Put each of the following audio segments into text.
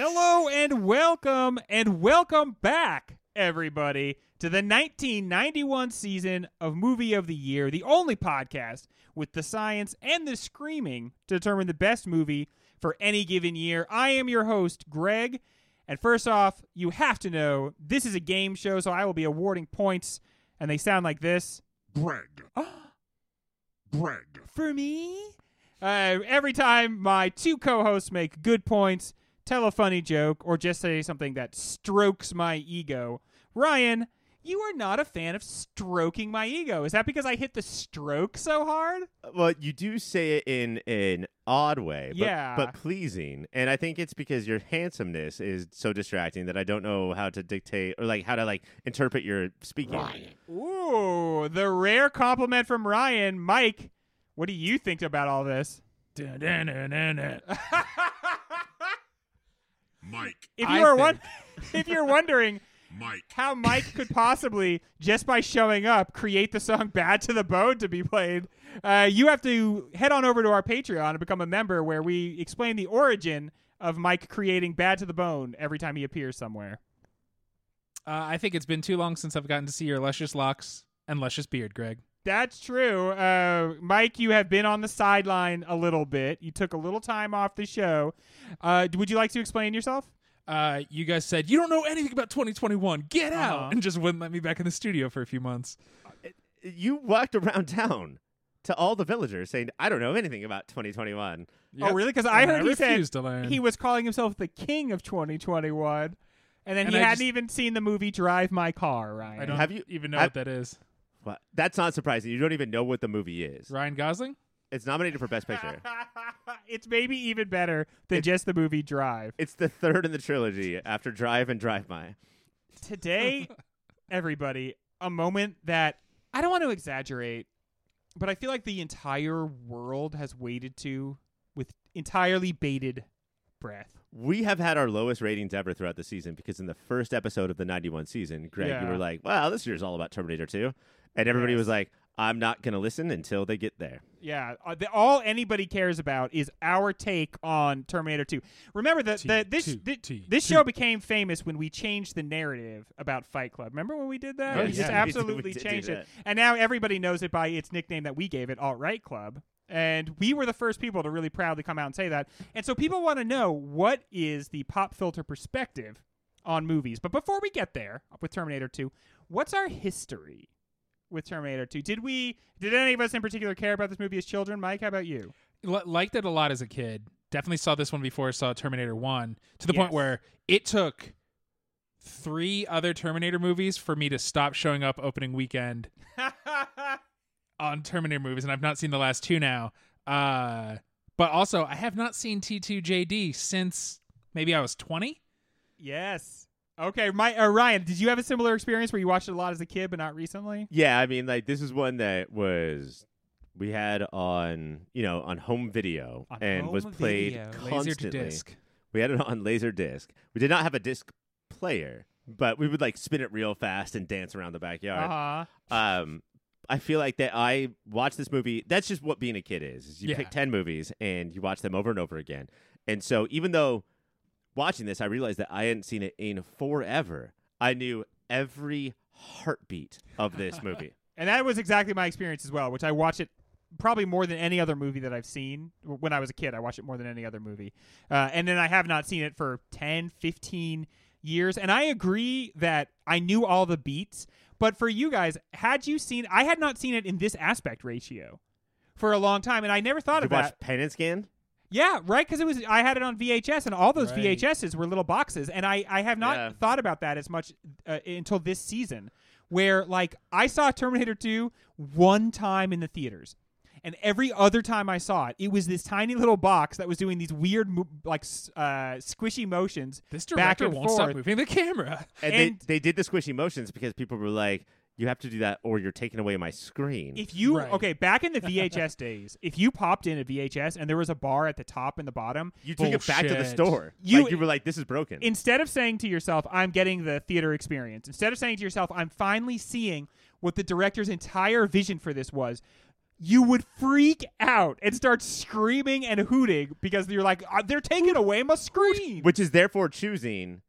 Hello and welcome and welcome back, everybody, to the 1991 season of Movie of the Year, the only podcast with the science and the screaming to determine the best movie for any given year. I am your host, Greg. And first off, you have to know this is a game show, so I will be awarding points, and they sound like this. Greg. Greg. for me. Uh, every time my two co-hosts make good points, tell a funny joke, or just say something that strokes my ego. Ryan, you are not a fan of stroking my ego. Is that because I hit the stroke so hard? Well, you do say it in an odd way, but, Yeah. but pleasing. And I think it's because your handsomeness is so distracting that I don't know how to dictate or like how to like interpret your speaking. Ryan. Ooh, the rare compliment from Ryan. Mike, what do you think about all this? Mike. If I you are one, if you're wondering Mike. how Mike could possibly, just by showing up, create the song Bad to the Bone to be played, uh, you have to head on over to our Patreon and become a member where we explain the origin of Mike creating Bad to the Bone every time he appears somewhere. Uh, I think it's been too long since I've gotten to see your luscious locks and luscious beard, Greg. That's true. Uh, Mike, you have been on the sideline a little bit. You took a little time off the show. Uh, would you like to explain yourself? Uh, you guys said you don't know anything about 2021. Get Uh-huh. out, and just wouldn't let me back in the studio for a few months. You walked around town to all the villagers saying, I don't know anything about 2021. Oh, really? Because I And heard he said to learn. he was calling himself the king of 2021, and then And he I hadn't just- even seen the movie Drive My Car. Ryan, I don't Have you- even know have- what that is. What? That's not surprising. You don't even know what the movie is. Ryan Gosling? It's nominated for Best Picture. it's maybe even better than just the movie Drive. it's the third in the trilogy after Drive and Drive My. Today, everybody, a moment that I don't want to exaggerate, but I feel like the entire world has waited to with entirely bated breath. We have had our lowest ratings ever throughout the season because in the first episode of the 91 season, Greg, you Yeah. were like, wow, this year's all about Terminator 2. And everybody Yes. was like, I'm not going to listen until they get there. Yeah, uh, the, all anybody cares about is our take on Terminator 2. Remember that the, this T- thi- T- this T. show became famous when we changed the narrative about Fight Club. Remember when we did that? Oh, we just yeah, we absolutely we did do changed it, and now everybody knows it by its nickname that we gave it, Alt Right Club. And we were the first people to really proudly come out and say that. And so people want to know what is the pop filter perspective on movies. But before we get there with Terminator 2, what's our history with Terminator 2? Did we did any of us in particular care about this movie as children? Mike, how about you? L- liked it a lot as a kid. Definitely saw this one before I saw Terminator 1 to the Yes. point where it took three other Terminator movies for me to stop showing up opening weekend on Terminator movies, and I've not seen the last two now. Uh, but also, I have not seen T2JD since maybe I was 20. Yes. Okay, my uh, Ryan, did you have a similar experience where you watched it a lot as a kid, but not recently? Yeah, I mean, like, this is one that was. We had on, you know, on home video On and was played video. Constantly. disc. We had it on laser disc. We did not have a disc player, but we would like spin it real fast and dance around the backyard. Uh huh. um I feel like that I watched this movie. That's just what being a kid is. is you Yeah. pick 10 movies and you watch them over and over again. And so even though watching this I realized that I hadn't seen it in forever, I knew every heartbeat of this movie. And that was exactly my experience as well, which I watch it probably more than any other movie that I've seen. When I was a kid, I watched it more than any other movie. Uh, and then I have not seen it for 10, 15 years. And I agree that I knew all the beats. But for you guys, had you seen I had not seen it in this aspect ratio for a long time. And I never thought Did you that. and Scan? Yeah, right. Because it was I had it on VHS, and all those Right. VHSs were little boxes, and I I have not Yeah. thought about that as much uh, until this season, where like I saw Terminator Two one time in the theaters. And every other time I saw it, it was this tiny little box that was doing these weird, mo- like uh, squishy motions. This back director and won't forth. stop moving the camera. And, And- they, they did the squishy motions because people were like, you have to do that or you're taking away my screen. If you Right. okay, back in the VHS days, if you popped in a VHS and there was a bar at the top and the bottom, you took it back to the store. You- like you were like, this is broken. instead of saying to yourself, I'm getting the theater experience, instead of saying to yourself, I'm finally seeing what the director's entire vision for this was, you would freak out and start screaming and hooting because you're like, "Uh, they're taking away my screen. Which is therefore choosing.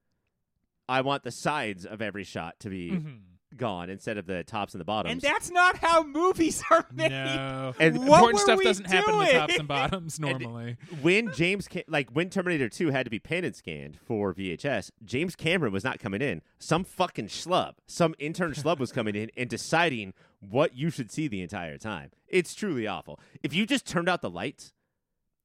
I want the sides of every shot to be Mhm. Gone instead of the tops and the bottoms. And that's not how movies are made. No. And What Important stuff doesn't happen in the tops and bottoms normally. when James Ca- like when Terminator 2 had to be pan and scanned for VHS, James Cameron was not coming in. Some fucking schlub, some intern schlub was coming in and deciding what you should see the entire time. It's truly awful. If you just turned out the lights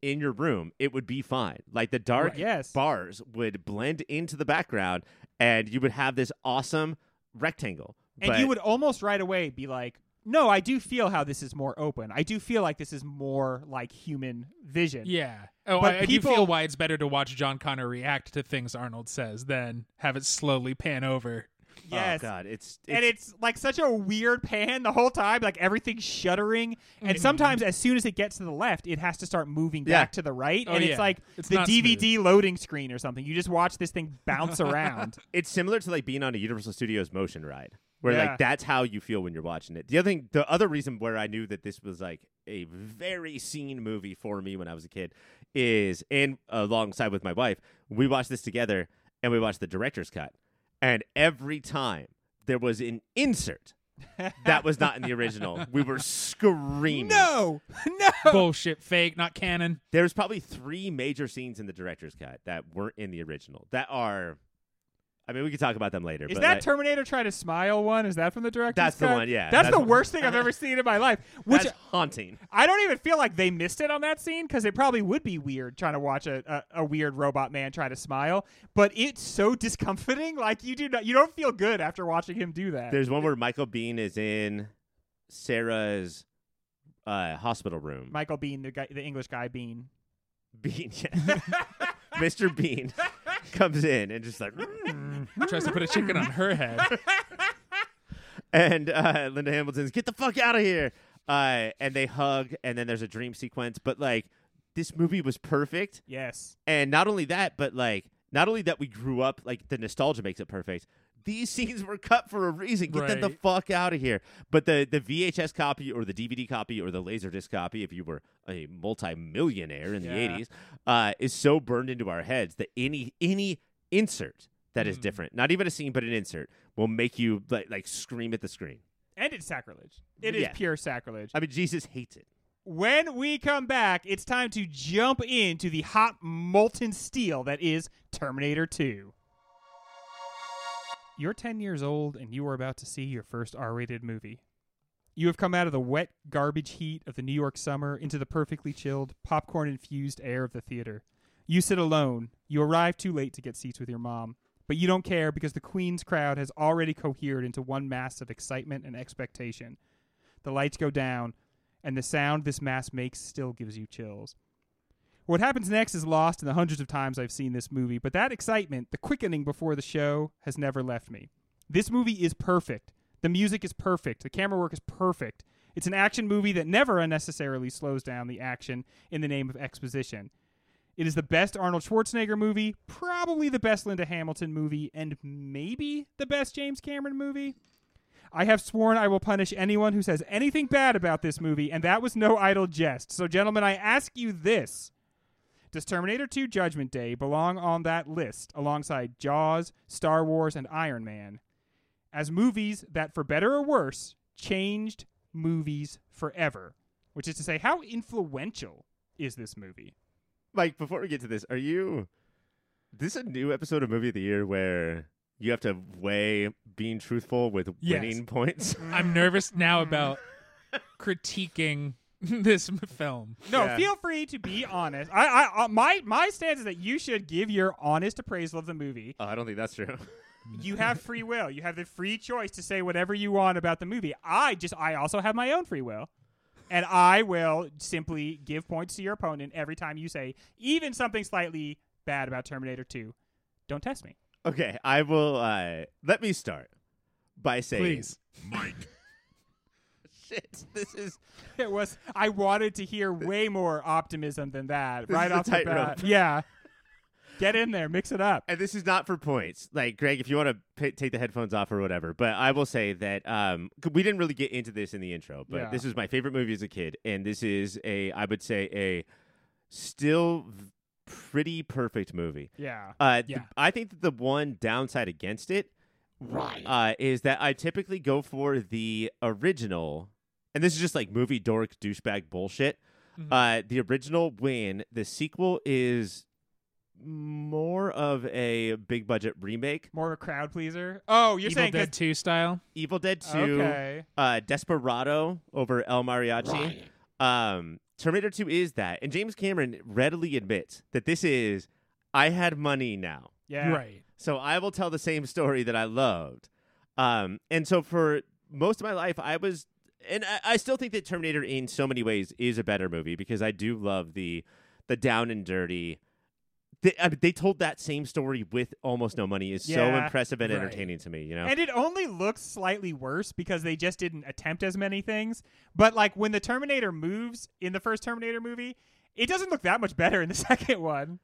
in your room, it would be fine. Like the dark Right, yes. bars would blend into the background and you would have this awesome rectangle. And But- you would almost right away be like, no, I do feel how this is more open. I do feel like this is more like human vision. Yeah. Oh, But I, I do feel why it's better to watch John Connor react to things Arnold says than have it slowly pan over. Yes. Oh god, it's, it's and it's like such a weird pan the whole time, like everything's shuddering. And Mhm. sometimes, as soon as it gets to the left, it has to start moving Yeah. back to the right, Oh, and yeah. it's like It's the not DVD loading screen or something. You just watch this thing bounce around. it's similar to like being on a Universal Studios motion ride, where Yeah. like that's how you feel when you're watching it. The other thing, the other reason where I knew that this was like a very seen movie for me when I was a kid is, and alongside with my wife, we watched this together and we watched the director's cut, and every time there was an insert that was not in the original, we were screaming. no, no. Bullshit, fake, not canon. There's probably three major scenes in the director's cut that weren't in the original. That are, I mean, we could talk about them later. Is but that like- Terminator trying to Smile one? Is that from the director? That's the one, yeah. That's, That's- the worst thing I've ever seen in my life. Which that's haunting. I don't even feel like they missed it on that scene because it probably would be weird trying to watch a, a, a weird robot man try to smile. But it's so discomforting. Like you do not, you don't feel good after watching him do that. There's one where Michael Biehn is in Sarah's uh, hospital room. Michael Bean, the guy, the English guy, Bean. Bean, yeah. Mr. Bean comes in and just like. Tries to put a chicken on her head. and uh, Linda Hamilton's get the fuck out of here. Uh, and they hug, and then there's a dream sequence. But like, this movie was perfect. Yes. And not only that, but like, not only that we grew up, like the nostalgia makes it perfect. These scenes were cut for a reason. Get them the fuck out of here. But the the VHS copy or the DVD copy or the Laserdisc copy, if you were a multimillionaire in the '80s, uh, is so burned into our heads that any any insert that is Mm. different, not even a scene, but an insert, will make you like like scream at the screen. And it's sacrilege. It is Yeah. pure sacrilege. I mean, Jesus hates it. When we come back, it's time to jump into the hot molten steel that is Terminator 2. You're 10 years old and you are about to see your first R rated movie. You have come out of the wet garbage heat of the New York summer into the perfectly chilled, popcorn infused air of the theater. You sit alone. You arrive too late to get seats with your mom. But you don't care because the Queen's crowd has already cohered into one mass of excitement and expectation. The lights go down, and the sound this mass makes still gives you chills. What happens next is lost in the hundreds of times I've seen this movie, but that excitement, the quickening before the show, has never left me. This movie is perfect. The music is perfect. The camera work is perfect. It's an action movie that never unnecessarily slows down the action in the name of exposition. It is the best Arnold Schwarzenegger movie, probably the best Linda Hamilton movie, and maybe the best James Cameron movie. I have sworn I will punish anyone who says anything bad about this movie, and that was no idle jest. So, gentlemen, I ask you this Does Terminator 2 Judgment Day belong on that list alongside Jaws, Star Wars, and Iron Man as movies that, for better or worse, changed movies forever? Which is to say, how influential is this movie? Mike, before we get to this, are you? This is a new episode of Movie of the Year where you have to weigh being truthful with Yes. winning points. I'm nervous now about critiquing this film. No, Yeah. feel free to be honest. I, I, uh, my, my stance is that you should give your honest appraisal of the movie. Oh, I don't think that's true. You have free will. You have the free choice to say whatever you want about the movie. I just, I also have my own free will, and I will simply give points to your opponent every time you say even something slightly bad about Terminator Two. Don't test me. Okay, I will. Uh, let me start by saying, Please. Mike, shit, this is It was. I wanted to hear way more optimism than that right is the off the tightrope. bat. Yeah. Get in there, mix it up. and this is not for points. Like Greg, if you want to p- take the headphones off or whatever, but I will say that um, we didn't really get into this in the intro, but Yeah. this is my favorite movie as a kid, and this is a, I would say, a still pretty perfect movie. Yeah. Uh, th- Yeah. I think that the one downside against it uh, is that I typically go for the original, and this is just like movie dork douchebag bullshit. Mhm. Uh, the original win. The sequel is more of a big budget remake. More of a crowd pleaser. Oh, you're Evil saying 'cause- Dead 2 style. Evil Dead Two, Okay. uh, Desperado over El Mariachi. Um, Terminator Two is that, and James Cameron readily admits that this is. I had money now. Yeah. Right. So I will tell the same story that I loved. Um, and so for most of my life, I was, and I, I still think that Terminator, in so many ways, is a better movie because I do love the the down and dirty. They, I mean, they told that same story with almost no money is so Yeah. impressive and Right. entertaining to me. You know, And it only looks slightly worse because they just didn't attempt as many things. But like when the Terminator moves in the first Terminator movie, it doesn't look that much better in the second one.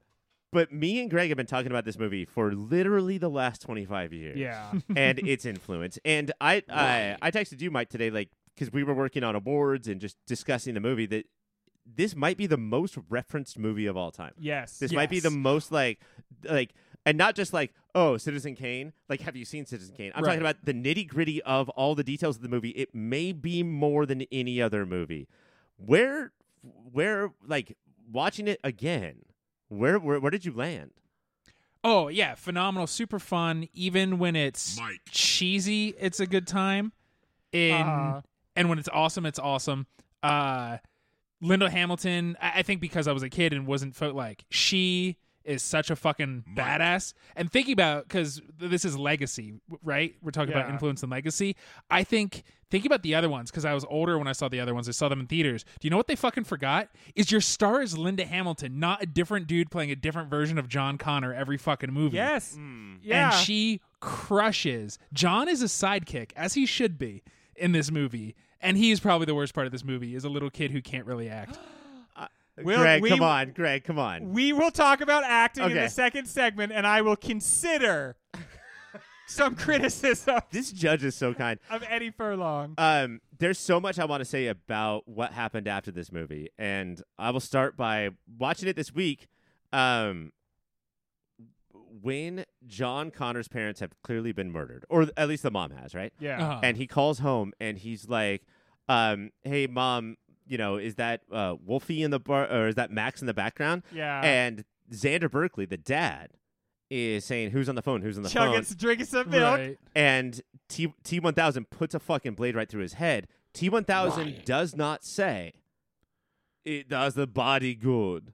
but me and Greg have been talking about this movie for literally the last twenty five years. Yeah. and its influence. And I, I, I texted you, Mike, today, like because we were working on awards and just discussing the movie. That this might be the most referenced movie of all time. yes. This might be the most like, like, and not just like, oh, Citizen Kane. Like, have you seen Citizen Kane? I'm Right. talking about the nitty gritty of all the details of the movie. It may be more than any other movie. Where, where, like, watching it again. Where, where, where did you land? Oh yeah, phenomenal, super fun. Even when it's Mike. cheesy, it's a good time. In Uh-huh. And when it's awesome, it's awesome. Uh, Linda Hamilton, I, I think because I was a kid and wasn't fo- like she is such a fucking Mike. badass. And thinking about because this is legacy, right? We're talking about influence and legacy. I think thinking about the other ones because I was older when I saw the other ones. I saw them in theaters. Do you know what they fucking forgot? Is your star is Linda Hamilton, not a different dude playing a different version of John Connor every fucking movie. Yes. Hmm. Yeah. And she crushes. John is a sidekick, as he should be in this movie. And he is probably the worst part of this movie, is a little kid who can't really act. We'll- Greg, we- come on, Greg, come on. we will talk about acting in the second segment, and I will consider some criticism This judge is so kind. of Eddie Furlong. Um, there's so much I want to say about what happened after this movie, and I will start by watching it this week. Um, when John Connor's parents have clearly been murdered, or at least the mom has, right? yeah. Uh-huh. And he calls home and he's like, um, "Hey, mom, you know, is that uh, Wolfie in the bar, or is that Max in the background?" yeah. and Xander Berkeley, the dad, is saying, "Who's on the phone? Who's on the phone?" Chugging, drinking some milk. right. and T T one thousand puts a fucking blade right through his head. T one thousand does not say it does the body good,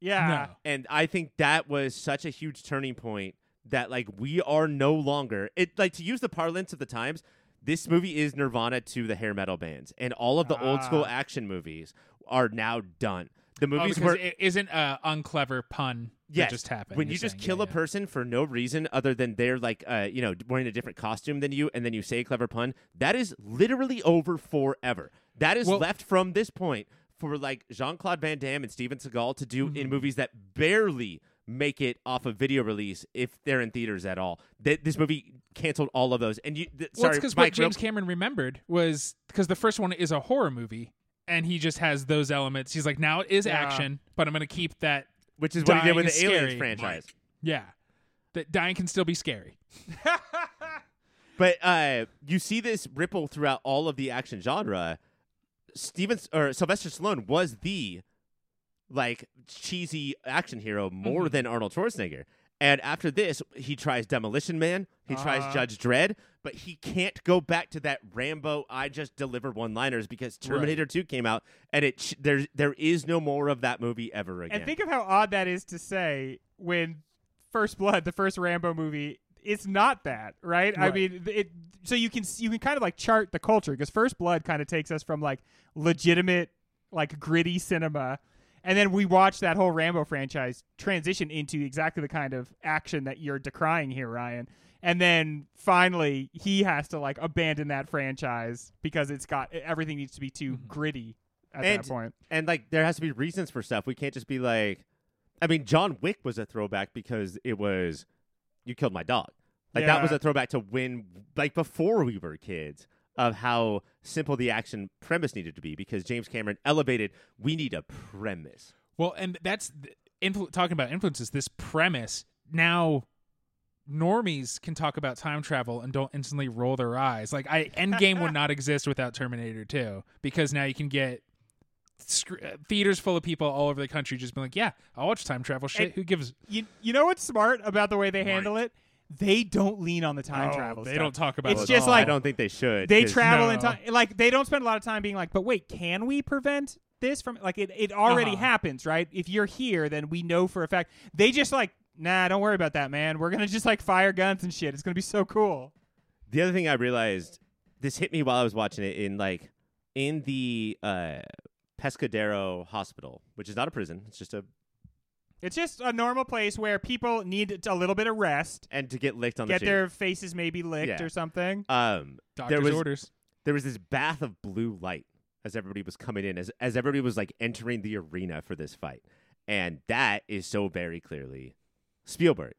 Yeah. No. and I think that was such a huge turning point that like we are no longer it like to use the parlance of the times. This movie is Nirvana to the hair metal bands, and all of the old school Ah. action movies are now done. The Oh, movies because were it isn't a unclever pun Yes. that just happened. when you're you just saying. kill Yeah, a yeah. person for no reason other than they're like uh you know wearing a different costume than you and then you say a clever pun that is literally over forever that is Well- left from this point for like jean-claude van damme and steven seagal to do Mm-hmm. in movies that barely make it off of video release if they're in theaters at all Th- this movie canceled all of those and you th- Well, sorry because Mike, what real- James Cameron remembered was because the first one is a horror movie, and he just has those elements. He's like, now it is Yeah. action, but I'm going to keep that. which is what he did with the aliens franchise Yeah, that dying can still be scary. But uh, you see this ripple throughout all of the action genre. Steven or Sylvester Stallone was the like cheesy action hero more Mm-hmm. than Arnold Schwarzenegger. And after this, he tries Demolition Man, he tries Uh-huh. Judge Dredd, but he can't go back to that Rambo. I just deliver one-liners because Terminator Two came out, and it ch- there there is no more of that movie ever again. And think of how odd that is to say when First Blood, the first Rambo movie, it's not that, right? I mean, it. So you can you can kind of like chart the culture because First Blood kind of takes us from like legitimate, like gritty cinema, and then we watch that whole Rambo franchise transition into exactly the kind of action that you're decrying here, Ryan. And then finally, he has to like abandon that franchise because it's got everything needs to be too mm-hmm. gritty at And- that point. and like there has to be reasons for stuff. We can't just be like, I mean, John Wick was a throwback because it was you killed my dog. Like that was a throwback to when, like before we were kids, of how simple the action premise needed to be. Because James Cameron elevated, we need a premise. Well, and that's th- influ- talking about influences. This premise now, normies can talk about time travel and don't instantly roll their eyes. Like, I Endgame would not exist without Terminator 2 because now you can get sc- uh, theaters full of people all over the country just being like, "Yeah, I'll watch time travel shit. And- Who gives?" You you know what's smart about the way they handle it? They don't lean on the time Oh, travel. They stuff. don't talk about It's it just at all. I don't think they should. They 'cause- travel in No. time. Like they don't spend a lot of time being like, but wait, can we prevent this from? Like it, it already Uh-huh. happens, right? If you're here, then we know for a fact. They just like, nah, don't worry about that, man. We're gonna just like fire guns and shit. It's gonna be so cool. The other thing I realized, this hit me while I was watching it in like in the uh, Pescadero Hospital, which is not a prison. It's just a It's just a normal place where people need a little bit of rest, and to get licked on the get cheek. their faces maybe licked Yeah. or something. Um, Doctor's there was orders. there was this bath of blue light as everybody was coming in, as as everybody was like entering the arena for this fight, and that is so very clearly Spielberg,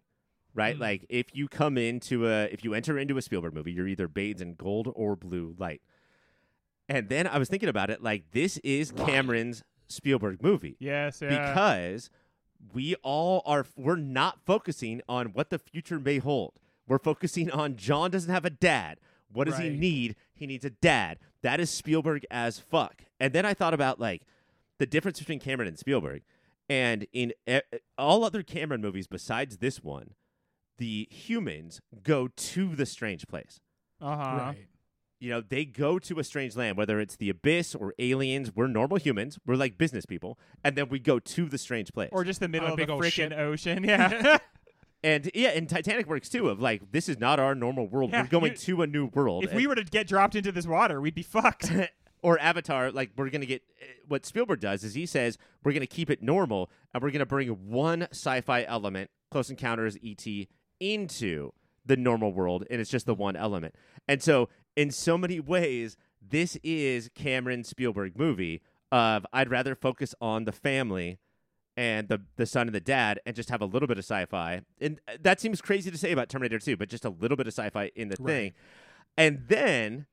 right? Mm. Like if you come into a if you enter into a Spielberg movie, you're either bathed in gold or blue light. And then I was thinking about it, like this is Cameron's Spielberg movie Yes, yeah. because we all are we're not focusing on what the future may hold. We're focusing on John doesn't have a dad. What does he need? He needs a dad. That is Spielberg as fuck. And then I thought about like the difference between Cameron and Spielberg. And in e- all other Cameron movies besides this one, the humans go to the strange place uh huh. right. You know, they go to a strange land, whether it's the abyss or aliens. We're normal humans. We're like business people, and then we go to the strange place. Or just the middle On a of the big old freaking ocean. Yeah. and yeah, and Titanic works too. Of like, this is not our normal world. Yeah, we're going you- to a new world. if we were to get dropped into this water, we'd be fucked. Or Avatar, like we're gonna get eh, what Spielberg does is he says we're gonna keep it normal, and we're gonna bring one sci-fi element, Close Encounters, ET, into the normal world, and it's just the one element. And so, in so many ways, this is Cameron Spielberg movie of I'd rather focus on the family and the the son and the dad and just have a little bit of sci-fi. And uh, that seems crazy to say about Terminator 2, but just a little bit of sci-fi in the Right. thing. And then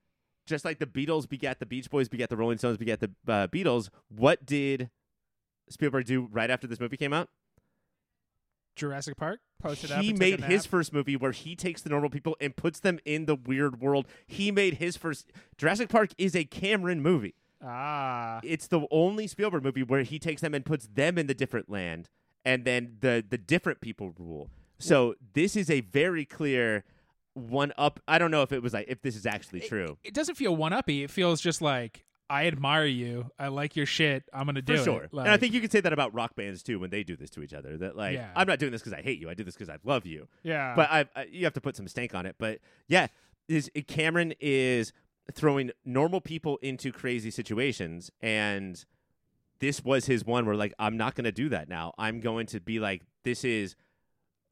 just like the Beatles begat the Beach Boys begat the Rolling Stones begat the uh, Beatles, what did Spielberg do right after this movie came out? Jurassic Park. Posted he made his first movie where he takes the normal people and puts them in the weird world. He made his first Jurassic Park is a Cameron movie. Ah. It's the only Spielberg movie where he takes them and puts them in the different land and then the the different people rule. So this is a very clear one up. I don't know if it was like if this is actually true. It doesn't feel one uppy. It feels just like I admire you. I like your shit. I'm gonna do For sure. it. and I think you could say that about rock bands too when they do this to each other. That like Yeah. I'm not doing this because I hate you. I do this because I love you. Yeah. but I, I you have to put some stank on it. But yeah, is Cameron is throwing normal people into crazy situations, and this was his one where like I'm not going to do that now. I'm going to be like this is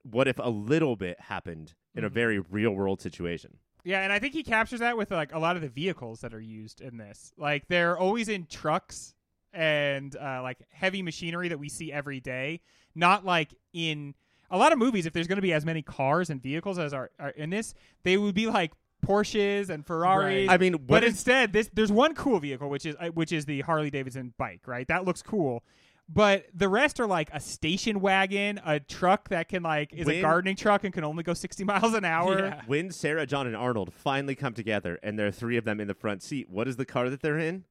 what if a little bit happened in a Mhm. very real world situation. Yeah, and I think he captures that with like a lot of the vehicles that are used in this. Like they're always in trucks and uh, like heavy machinery that we see every day. Not like in a lot of movies. If there's going to be as many cars and vehicles as are, are in this, they would be like Porsches and Ferraris. Right. I mean, what but is instead, this there's one cool vehicle which is uh, which is the Harley Davidson bike. Right, that looks cool. But the rest are like a station wagon, a truck that can like is a gardening truck and can only go 60 miles an hour. Yeah. when Sarah, John, and Arnold finally come together, and there are three of them in the front seat. What is the car that they're in?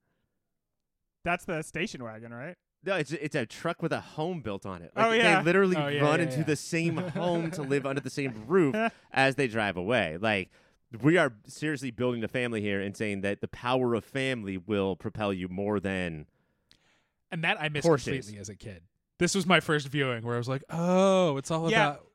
That's the station wagon, right? No, it's it's a truck with a home built on it. Oh, yeah. They literally Oh, yeah, run yeah, into the same home to live under the same roof as they drive away. Like we are seriously building a family here and saying that the power of family will propel you more than and that I missed Porsches. completely as a kid. This was my first viewing where I was like, oh, it's all Yeah. about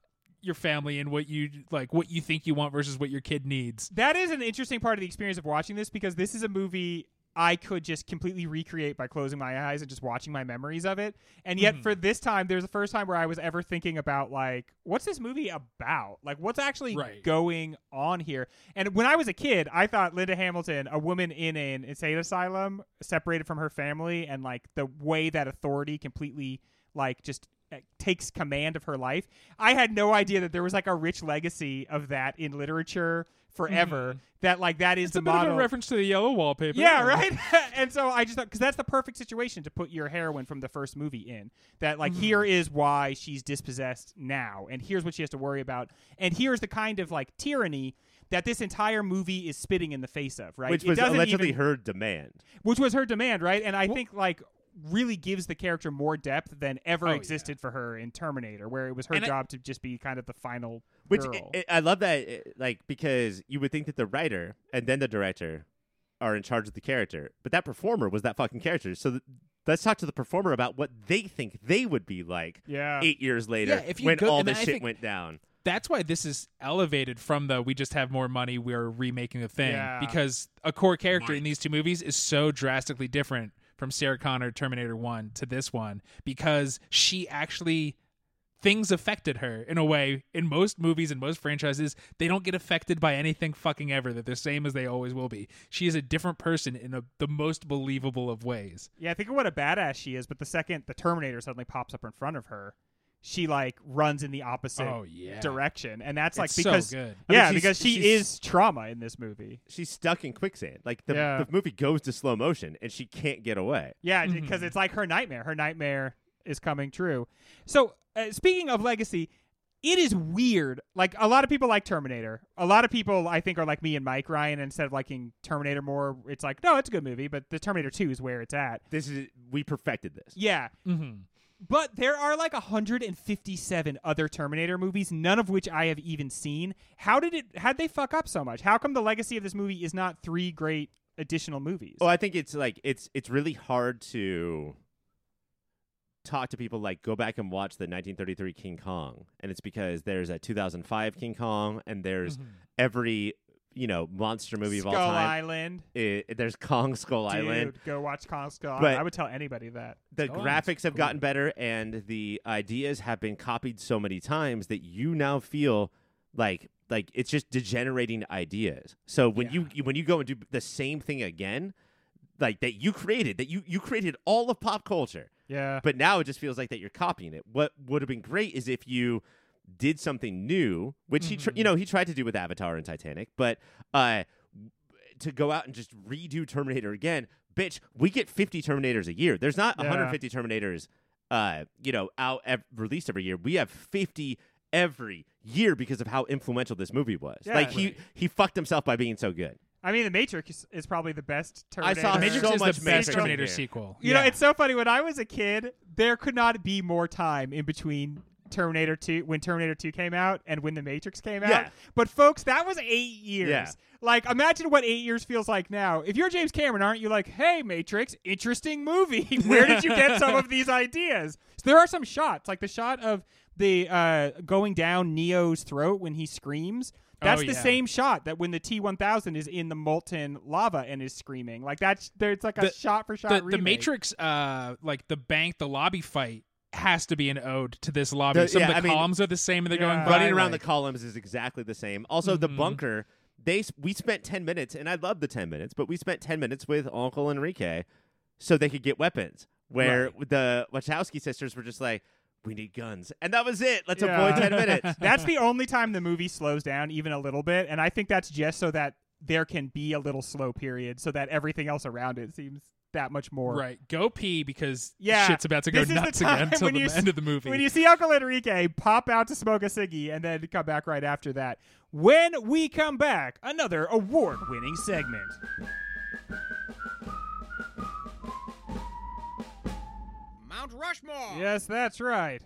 your family and what you like, what you think you want versus what your kid needs. That is an interesting part of the experience of watching this because this is a movie I could just completely recreate by closing my eyes and just watching my memories of it. And yet, Mhm. for this time, there's the first time where I was ever thinking about like, what's this movie about? Like, what's actually Right. going on here? And when I was a kid, I thought Linda Hamilton, a woman in an insane asylum, separated from her family, and like the way that authority completely like just uh, takes command of her life. I had no idea that there was like a rich legacy of that in literature forever. That like that is It's the a bit model. of a reference to the yellow wallpaper. Yeah, right. and so I just thought because that's the perfect situation to put your heroine from the first movie in. That like Mm-hmm. here is why she's dispossessed now, and here's what she has to worry about, and here's the kind of like tyranny that this entire movie is spitting in the face of. Right, which was doesn't allegedly even- her demand. which was her demand, right? And I think like really gives the character more depth than ever Oh, yeah. existed for her in Terminator, where it was her And I- job to just be kind of the final Which girl. I, I I love that, uh, like because you would think that the writer and then the director are in charge of the character, but that performer was that fucking character. So th- let's talk to the performer about what they think they would be like yeah, eight years later Yeah, if you when go- all and this I shit went down. that's why this is elevated from the we just have more money we're remaking the thing Yeah. because a core character in these two movies is so drastically different from Sarah Connor Terminator 1 to this one because she actually things affected her in a way. In most movies and most franchises they don't get affected by anything fucking ever. They're the same as they always will be. She is a different person in a, the most believable of ways. Yeah, think of what a badass she is, but the second the Terminator suddenly pops up in front of her, she like runs in the opposite Oh, yeah. direction, and that's like It's so because good. I mean, yeah, because she is trauma in this movie. She's stuck in quicksand. Like the, Yeah. the movie goes to slow motion and she can't get away. Yeah, Mm-hmm. because it's like her nightmare. Her nightmare is coming true. So uh, speaking of legacy. It is weird. Like a lot of people like Terminator. A lot of people, I think, are like me and Mike Ryan. Instead of liking Terminator more, it's like, no, it's a good movie, but the Terminator Two is where it's at. This is we perfected this. Yeah, mm-hmm. But there are like 157 other Terminator movies, none of which I have even seen. How did it? How'd they fuck up so much? How come the legacy of this movie is not three great additional movies? Well, I think it's like it's it's really hard to talk to people like go back and watch the 1933 King Kong, and it's because there's a 2005 King Kong, and there's Mm-hmm. every you know monster movie Skull of all time. Island. I- there's Kong Skull Dude, Island. go watch Kong Skull. But- I would tell anybody that. The Skull graphics Island's have cool. gotten better, and the ideas have been copied so many times that you now feel like like it's just degenerating ideas. So when you you when you go and do the same thing again, like that you created, that you you created all of pop culture, Yeah. but now it just feels like that you're copying it. What would have been great is if you did something new, which he tr- you know he tried to do with Avatar and Titanic, but uh, to go out and just redo Terminator again, bitch, we get 50 Terminators a year. There's not Yeah. 150 Terminators, uh, you know, out ev- released every year. We have 50 every year because of how influential this movie was. Yeah, like he right. he fucked himself by being so good. I mean, The Matrix is, is probably the best I Terminator. saw The Matrix so is much the best Matrix Terminator sequel. You know, it's so funny. When I was a kid, there could not be more time in between Terminator 2 when Terminator 2 came out and when The Matrix came out. Yeah. But folks, that was 8 years. Yeah. Like imagine what 8 years feels like now. If you're James Cameron, aren't you like, "Hey Matrix, interesting movie. Where did you get some of these ideas?" So there are some shots, like the shot of the uh, going down Neo's throat when he screams. That's Oh, the yeah. same shot that when the T1000 is in the molten lava and is screaming. Like that's there's like a The- shot for shot the, the. Matrix, uh, like the bank, the lobby fight has to be an ode to this lobby. The- Some yeah, of I the mean, columns are the same, and they're Yeah. going by, running around like- the columns is exactly the same. Also, the Mhm. bunker. They we spent ten minutes, and I love the ten minutes, but we spent ten minutes with Uncle Enrique, so they could get weapons. Where the Wachowski sisters were just like, "We need guns," and that was it. Let's Yeah. avoid ten minutes. That's the only time the movie slows down even a little bit, and I think that's just so that there can be a little slow period, so that everything else around it seems that much more. Right, go pee because Yeah, shit's about to go this is the nuts again until the you s- end of the movie. When you see Uncle Enrique pop out to smoke a ciggy and then come back right after that. When we come back, another award-winning segment. Mount Rushmore. Yes, that's right.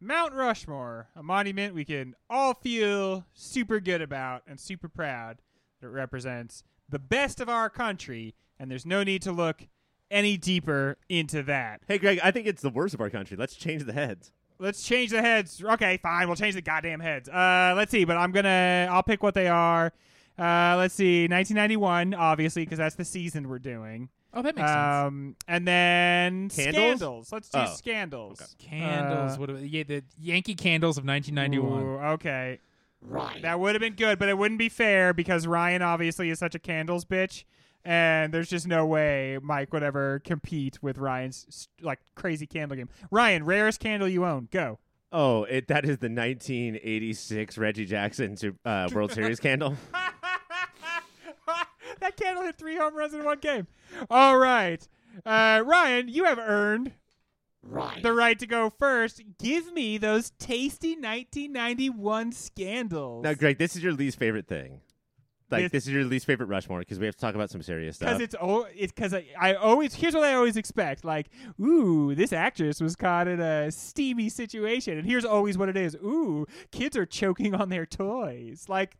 Mount Rushmore, a monument we can all feel super good about and super proud that it represents the best of our country, and there's no need to look any deeper into that. hey, Greg, I think it's the worst of our country. Let's change the heads. Let's change the heads. Okay, fine. We'll change the goddamn heads. Uh, let's see, but I'm gonna. I'll pick what they are. Uh, let's see. 1991, obviously, because that's the season we're doing. oh, that makes sense. Um, and then Candles? scandals. Let's do Oh. scandals. Candles. Uh, what? are- Yeah, the Yankee Candles of 1991. Ooh, okay. That would have been good, but it wouldn't be fair because Ryan obviously is such a candles bitch. And there's just no way Mike would ever compete with Ryan's like crazy candle game. Ryan, rarest candle you own, go. Oh, it that is the 1986 Reggie Jackson Su- uh, World Series candle. that candle hit three home runs in one game. All right, uh, Ryan, you have earned Right. the right to go first. Give me those tasty 1991 scandals. Now, Greg, this is your least favorite thing. Like This- this is your least favorite Rushmore because we have to talk about some serious stuff. because it's oh, it's because I, I always here's what I always expect like ooh this actress was caught in a steamy situation and here's always what it is ooh kids are choking on their toys like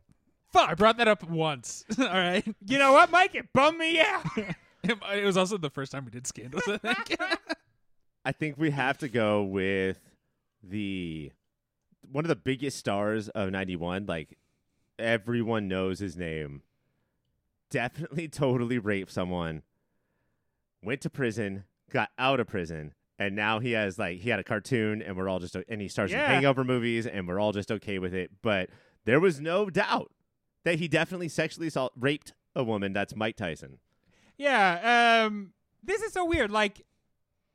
fuck. I brought that up once. All right. you know what Mike it bummed me out It was also the first time we did scandals. I think. I think we have to go with the one of the biggest stars of 91 like everyone knows his name definitely totally raped someone went to prison got out of prison and now he has like he had a cartoon and we're all just and he stars Yeah. in hangover movies and we're all just okay with it but there was no doubt that he definitely sexually assault raped a woman. That's Mike Tyson. Yeah um this is so weird. Like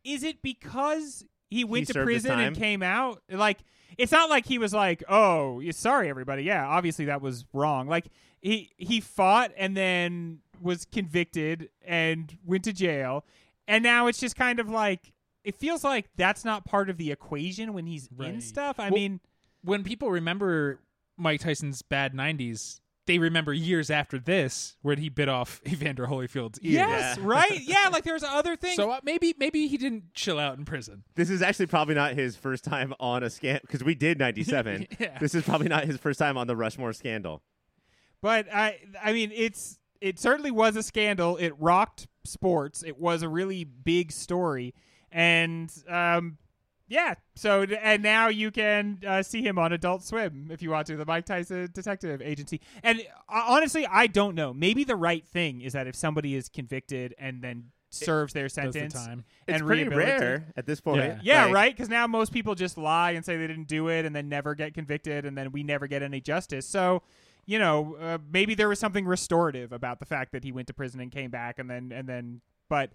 is it because he went to prison and came out like it's not like he was like oh sorry everybody. Yeah obviously that was wrong. Like he he fought and then was convicted and went to jail. And now it's just kind of like it feels like that's not part of the equation when he's in stuff. I Well, mean when people remember Mike Tyson's bad '90s, they remember years after this when he bit off Evander Holyfield's ear. yes right yeah like there's other things So uh, maybe maybe he didn't chill out in prison. This is actually probably not his first time on a scan because we did 97. Yeah. This is probably not his first time on the Rushmore scandal. But I I mean it's it certainly was a scandal. It rocked sports. It was a really big story. And um yeah, so and now you can uh, see him on Adult Swim if you want to, the Mike Tyson Detective Agency. And uh, honestly, I don't know. Maybe the right thing is that if somebody is convicted and then serves their Does the sentence time. It's pretty rare at this point. Yeah. yeah, Like, right. Because now most people just lie and say they didn't do it, and then never get convicted, and then we never get any justice. So, you know, uh, maybe there was something restorative about the fact that he went to prison and came back, and then and then. But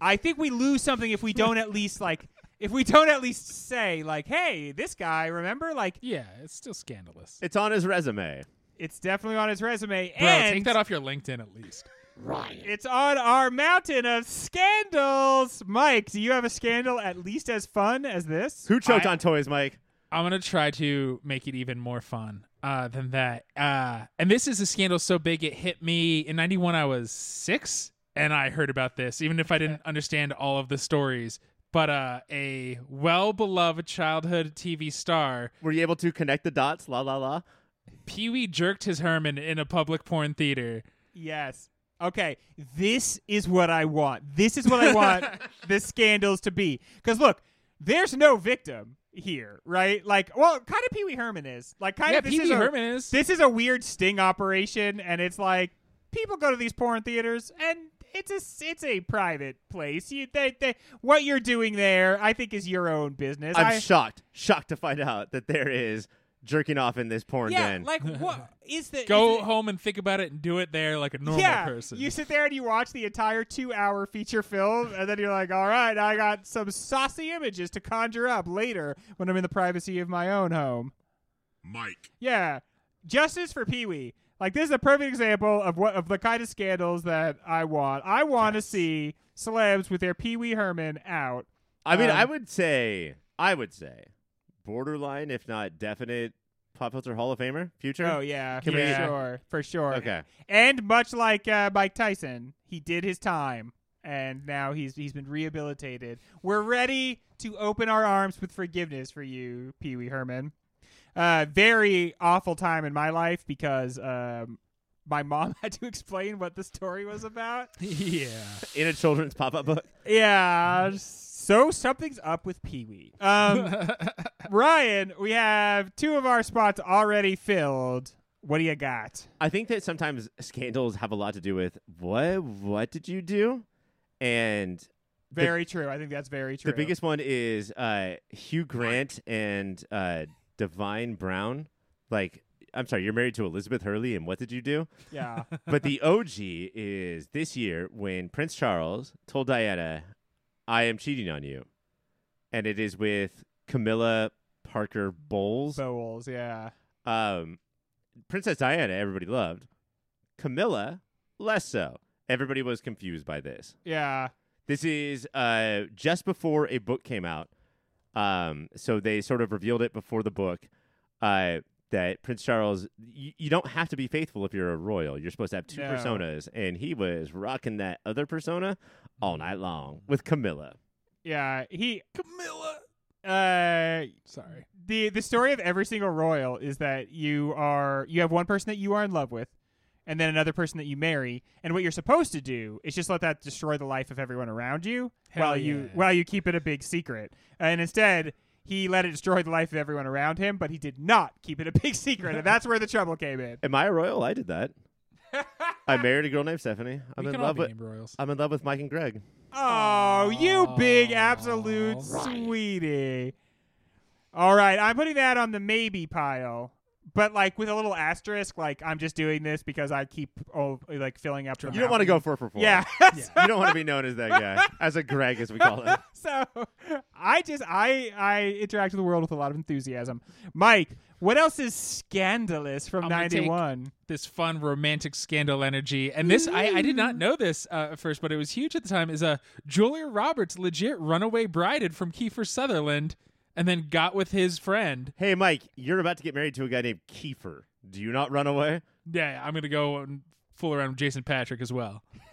I think we lose something if we don't at least like if we don't at least say like, hey, this guy, remember? Like, Yeah, it's still scandalous. It's on his resume. it's definitely on his resume, Bro, and take that off your LinkedIn at least. Right. It's on our mountain of scandals. Mike, do you have a scandal at least as fun as this? Who choked I- on toys, Mike? I'm gonna try to make it even more fun uh, than that. Uh, and this is a scandal so big it hit me in '91. I was six, and I heard about this, even if I didn't understand all of the stories. But uh, a well-beloved childhood TV star, Were you able to connect the dots? La la la. Pee Wee jerked his Herman in a public porn theater. Yes. Okay, this is what I want. This is what I want the scandals to be. Because look, there's no victim here, right? Like, well, kind of Pee Wee Herman is. Like, kind yeah, of Pee is Wee a, Herman is. This is a weird sting operation, and it's like people go to these porn theaters, and it's a it's a private place. You they, they what you're doing there, I think, is your own business. I'm I- shocked, shocked to find out that there is jerking off in this porn yeah, den. like what is the Go is it- home and think about it and do it there like a normal yeah, person. You sit there and you watch the entire two hour feature film, and then you're like, all right, I got some saucy images to conjure up later when I'm in the privacy of my own home. Mike. Yeah. Justice for Pee Wee. Like this is a perfect example of what of the kind of scandals that I want. I want to see celebs with their Pee Wee Herman out. I mean, um, I would say, I would say, borderline, if not definite, pop filter Hall of Famer future. Oh yeah, Can for sure, for sure. Okay. And much like uh, Mike Tyson, he did his time, and now he's he's been rehabilitated. We're ready to open our arms with forgiveness for you, Pee Wee Herman. Uh, very awful time in my life because um, my mom had to explain what the story was about. yeah. In a children's pop up book. Yeah, so something's up with Pee Wee. Um, Ryan, we have two of our spots already filled. What do you got? I think that sometimes scandals have a lot to do with what what did you do, and Very true. I think that's very true. the biggest one is uh, Hugh Grant and uh, Divine Brown. Like I'm sorry, you're married to Elizabeth Hurley, and what did you do? Yeah. but the OG is this year when Prince Charles told Diana, "I am cheating on you," and it is with Camilla Parker Bowles. Bowles, yeah. Um, Princess Diana, everybody loved. Camilla, less so. Everybody was confused by this. Yeah. This is uh, just before a book came out. Um, so they sort of revealed it before the book uh, that Prince Charles, y- you don't have to be faithful if you're a royal. You're supposed to have two No. personas. And he was rocking that other persona all night long with Camilla. Yeah. He Camilla. uh Sorry. the the story of every single royal is that you are you have one person that you are in love with and then another person that you marry and what you're supposed to do is just let that destroy the life of everyone around you Hell while you while you keep it a big secret and instead he let it destroy the life of everyone around him but he did not keep it a big secret and that's where the trouble came in Am I a royal? I did that. I married a girl named Stephanie. I'm we in love with. royals. I'm in love with Mike and Greg. Oh, you big absolute Ryan. sweetie. All right, I'm putting that on the maybe pile, but like with a little asterisk, like I'm just doing this because I keep oh like filling up. the You don't want to go mountain. four for four. Yeah. you don't want to be known as that guy, as a Greg, as we call him. so I just I I interact with the world with a lot of enthusiasm. Mike, what else is scandalous from I'm gonna take- '91? this fun romantic scandal energy. And this, I, I did not know this uh, at first, but it was huge at the time. Is a uh, Julia Roberts legit runaway brided from Kiefer Sutherland, and then got with his friend. Hey, Mike, you're about to get married to a guy named Kiefer. Do you not run away? Yeah, I'm gonna go and fool around with Jason Patric as well.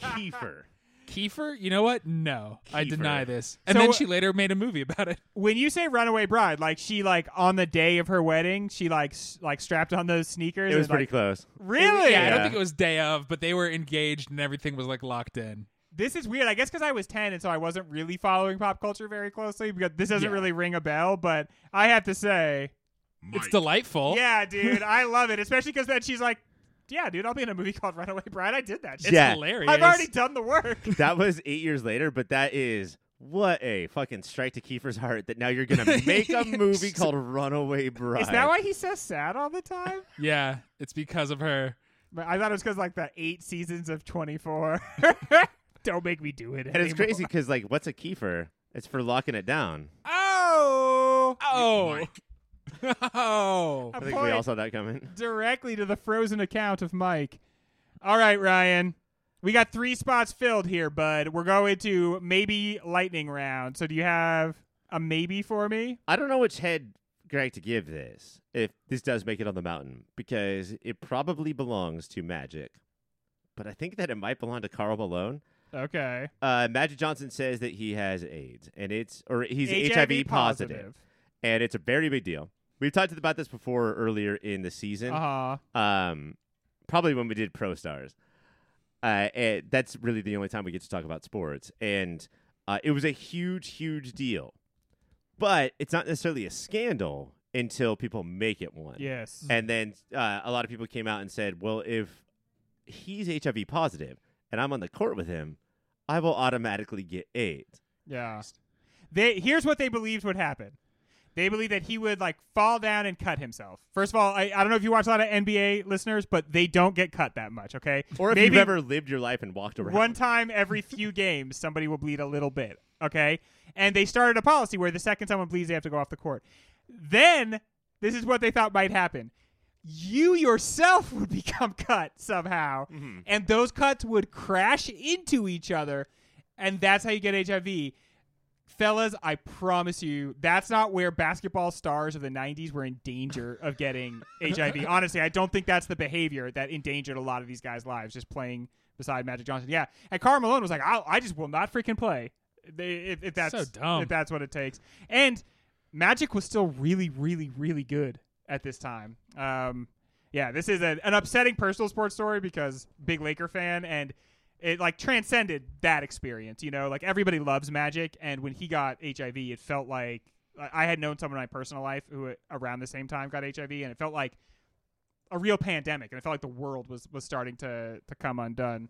Kiefer. Kiefer, you know what? No, I Kiefer. deny this. And So, then she later made a movie about it. when you say runaway bride, like she like on the day of her wedding, she like s- like strapped on those sneakers. It was and, pretty like, close. Really? Yeah, I don't Yeah. think it was day of, but they were engaged and everything was like locked in. This is weird. I guess because I was 10 and so I wasn't really following pop culture very closely because this doesn't Yeah. really ring a bell, but I have to say, Mike. It's delightful. yeah, dude, I love it. Especially because then she's like, yeah, dude, I'll be in a movie called Runaway Bride. I did that. It's shit. Yeah. hilarious. I've already done the work. That was eight years later, but that is what a fucking strike to Kiefer's heart that now you're gonna make a movie called Runaway Bride. Is that why he's so sad all the time? Yeah, it's because of her. But I thought it was because like the eight seasons of 24. Don't make me do it. And it's anymore. crazy because like, what's a Kiefer? It's for locking it down. Oh, Oh, oh. a I think we all saw that coming. directly to the frozen account of Mike. All right, Ryan. We got three spots filled here, bud. We're going to maybe lightning round. So do you have a maybe for me? I don't know which head Greg to give this if this does make it on the mountain because it probably belongs to Magic, but I think that it might belong to Karl Malone. Okay. Uh, Magic Johnson says that he has AIDS and it's or he's HIV, positive, and it's a very big deal. We've talked about this before earlier in the season. Uh huh. um, probably when we did Pro Stars. Uh, and that's really the only time we get to talk about sports, and uh, it was a huge, huge deal. But it's not necessarily a scandal until people make it one. Yes. And then uh, a lot of people came out and said, "Well, if he's HIV positive and I'm on the court with him, I will automatically get eight. Yeah. They here's what they believed would happen. They believed that he would like fall down and cut himself. First of all, I, I don't know if you watch a lot of NBA listeners, but they don't get cut that much. Okay. Or if Maybe you've ever lived your life and walked around. one time every few games, somebody will bleed a little bit. Okay. And they started a policy where the second someone bleeds, they have to go off the court. Then this is what they thought might happen. You yourself would become cut somehow, Mhm. and those cuts would crash into each other, and that's how you get HIV. Fellas, I promise you, that's not where basketball stars of the 90s were in danger of getting HIV. Honestly, I don't think that's the behavior that endangered a lot of these guys' lives, just playing beside Magic Johnson. Yeah, and Karl Malone was like, I just will not freaking play. They, if, if that's So dumb. if that's what it takes. And Magic was still really, really, really good at this time. Um, yeah, this is a, an upsetting personal sports story because big Laker fan and it like transcended that experience. You know, like everybody loves Magic, and when he got HIV, it felt like I had known someone in my personal life who around the same time got HIV, and it felt like a real pandemic, and it felt like the world was was starting to to come undone.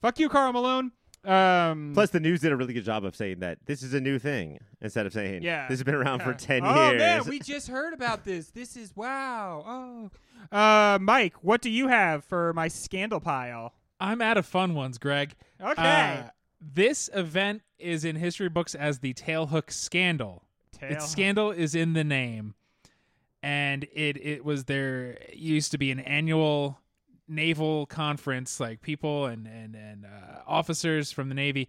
Fuck you, Karl Malone. Um, Plus, the news did a really good job of saying that this is a new thing instead of saying Yeah. this has been around for Yeah. ten oh, years. Oh man, we just heard about this. This is wow. Oh, uh, Mike, what do you have for my scandal pile? I'm out of fun ones, Greg. Okay, Uh, this event is in history books as the Tailhook Scandal. Tail. Its scandal is in the name, and it it was there it used to be an annual naval conference. Like people and and and uh, officers from the Navy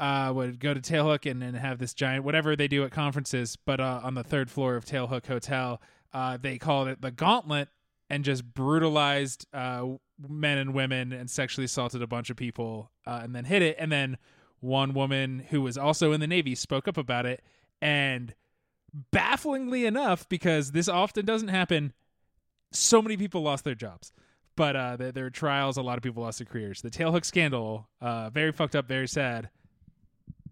uh, would go to Tailhook and, and have this giant whatever they do at conferences. But uh, on the third floor of Tailhook Hotel, uh, they called it the Gauntlet and just brutalized uh, men and women and sexually assaulted a bunch of people uh, and then hit it. And then one woman who was also in the Navy spoke up about it. And bafflingly enough, because this often doesn't happen, so many people lost their jobs. But uh, there, there were trials. A lot of people lost their careers. The tailhook scandal, uh, very fucked up, very sad,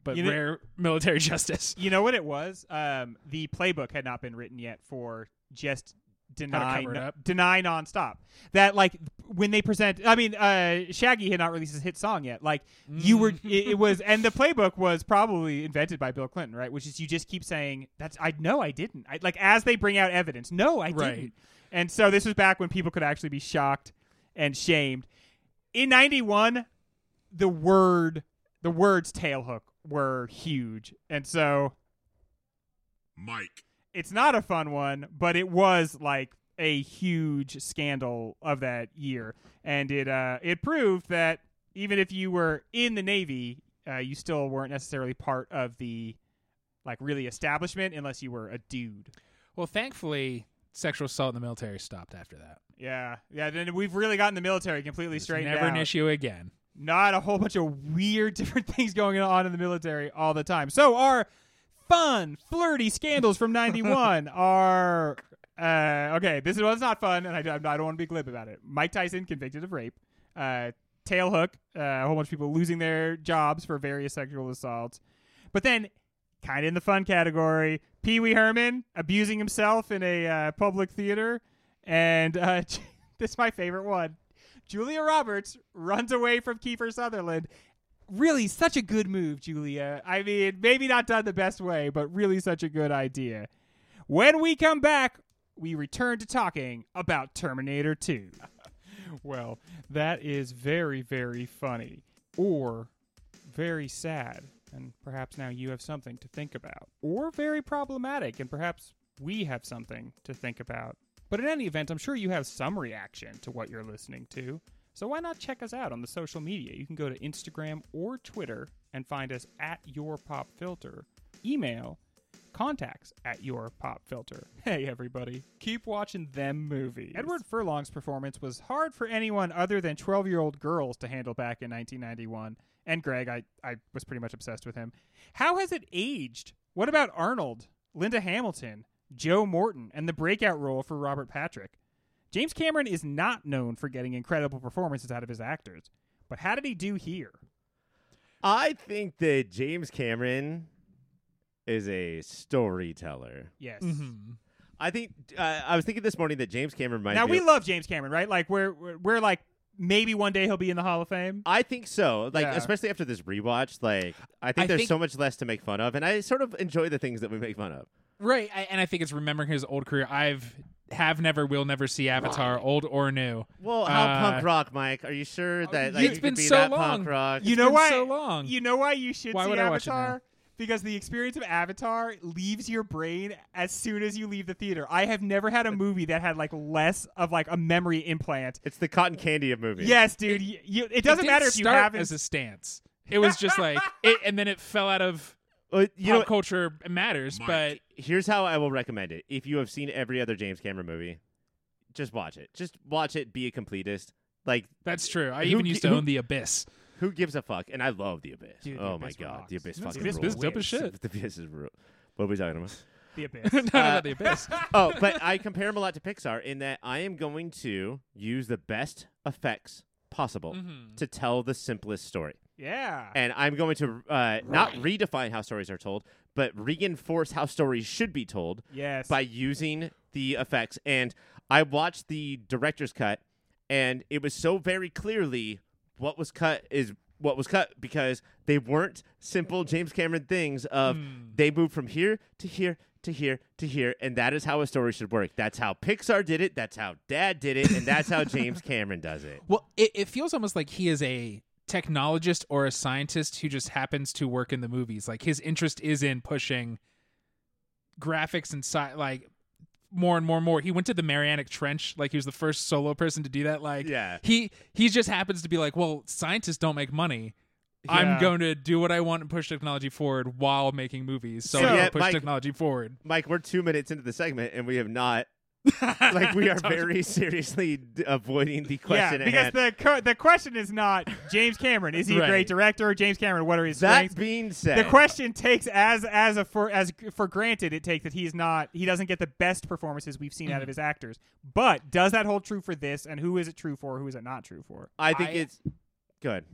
but You know- rare military justice. You know what it was? Um, the playbook had not been written yet for just deny deny nonstop. That like when they present, I mean, uh, Shaggy had not released his hit song yet. Like you were, Mm. it, it was, and the playbook was probably invented by Bill Clinton, right? Which is you just keep saying that's I no, I didn't. I, like as they bring out evidence, no, I Right. didn't. And so this was back when people could actually be shocked and shamed. In '91, the word, the words tailhook were huge, and so Mike. it's not a fun one, but it was like a huge scandal of that year, and it uh, it proved that even if you were in the Navy, uh, you still weren't necessarily part of the like really establishment unless you were a dude. Well, thankfully, sexual assault in the military stopped after that. Yeah, yeah. Then we've really gotten the military completely It's straightened never out. an issue again. Not a whole bunch of weird different things going on in the military all the time. So our fun, flirty scandals from '91 are uh, okay. This one's not fun, and I, I don't want to be glib about it. Mike Tyson convicted of rape. Uh, Tailhook, uh, a whole bunch of people losing their jobs for various sexual assaults. But then, kind of in the fun category, Pee Wee Herman abusing himself in a uh, public theater, and uh, this is my favorite one. Julia Roberts runs away from Kiefer Sutherland. Really, such a good move, Julia. I mean, maybe not done the best way, but really such a good idea. When we come back, we return to talking about Terminator 2. well, that is very, very funny. Or very sad. And perhaps now you have something to think about. Or very problematic, and perhaps we have something to think about. But in any event, I'm sure you have some reaction to what you're listening to. So why not check us out on the social media? You can go to Instagram or Twitter and find us at Your Pop Filter. Email contacts at Your Pop Filter. Hey everybody, keep watching them movies. Edward Furlong's performance was hard for anyone other than 12-year-old girls to handle back in 1991. And Greg, I, I was pretty much obsessed with him. How has it aged? What about Arnold, Linda Hamilton, Joe Morton, and the breakout role for Robert Patrick? James Cameron is not known for getting incredible performances out of his actors, but how did he do here? I think that James Cameron is a storyteller. Yes. Mm-hmm. I think uh, I was thinking this morning that James Cameron might. Now be we love James Cameron, right? Like we're we're, we're like maybe one day he'll be in the Hall of Fame. I think so. Like Yeah. especially after this rewatch, like I think I there's think- so much less to make fun of, and I sort of enjoy the things that we make fun of. Right, I, and I think it's remembering his old career. I've have never, will never see Avatar, old or new. Well, how Uh, punk rock, Mike? Are you sure that it's like, you been could be so that long. punk rock? You It's know been why? so long. You know why you should Why see would I watch it Avatar? Now? Because the experience of Avatar leaves your brain as soon as you leave the theater. I have never had a movie that had like less of like a memory implant. It's the cotton candy of movies. Yes, dude. You, you, it doesn't it matter didn't if you haven't. as a stance. It was just like, it, and then it fell out of Well, you pop know, culture matters. Mike. But here's how I will recommend it. If you have seen every other James Cameron movie, just watch it. Just watch it. Be a completist. Like that's true. I Who even used to who- own The Abyss. Who gives a fuck? And I love The Abyss. Dude, The oh my Abyss god, rocks. The Abyss fucking Abyss- rules. Abyss dope as shit. The Abyss is real. What are we talking about? the abyss. Not about The Abyss. oh, but I compare them a lot to Pixar in that I am going to use the best effects possible Mhm. to tell the simplest story. yeah. And I'm going to uh, not redefine how stories are told, but reinforce how stories should be told yes. by using the effects. And I watched the director's cut, and it was so very clearly what was cut is what was cut because they weren't simple James Cameron things of Hmm. they moved from here to here to here to here, and that is how a story should work. That's how Pixar did it. That's how Dad did it, and that's how James Cameron does it. Well, it, it feels almost like he is a technologist or a scientist who just happens to work in the movies. Like his interest is in pushing graphics and sci- like more and more and more. He went to the Mariana Trench, like he was the first solo person to do that. Like Yeah. he he just happens to be like, well, scientists don't make money. I'm going to do what I want and push technology forward while making movies. So, So- Yeah, push Mike- technology forward. Mike, we're two minutes into the segment, and we have not like we are very seriously d- avoiding the question yeah, at because hand. the co- the question is not James Cameron. Is he a Right. great director? or James Cameron, what are his that strengths? being said, the question takes as as a for as for granted it takes that he's not he doesn't get the best performances we've seen Mm-hmm. out of his actors. But does that hold true for this? And who is it true for? Who is it not true for? I think I- it's good.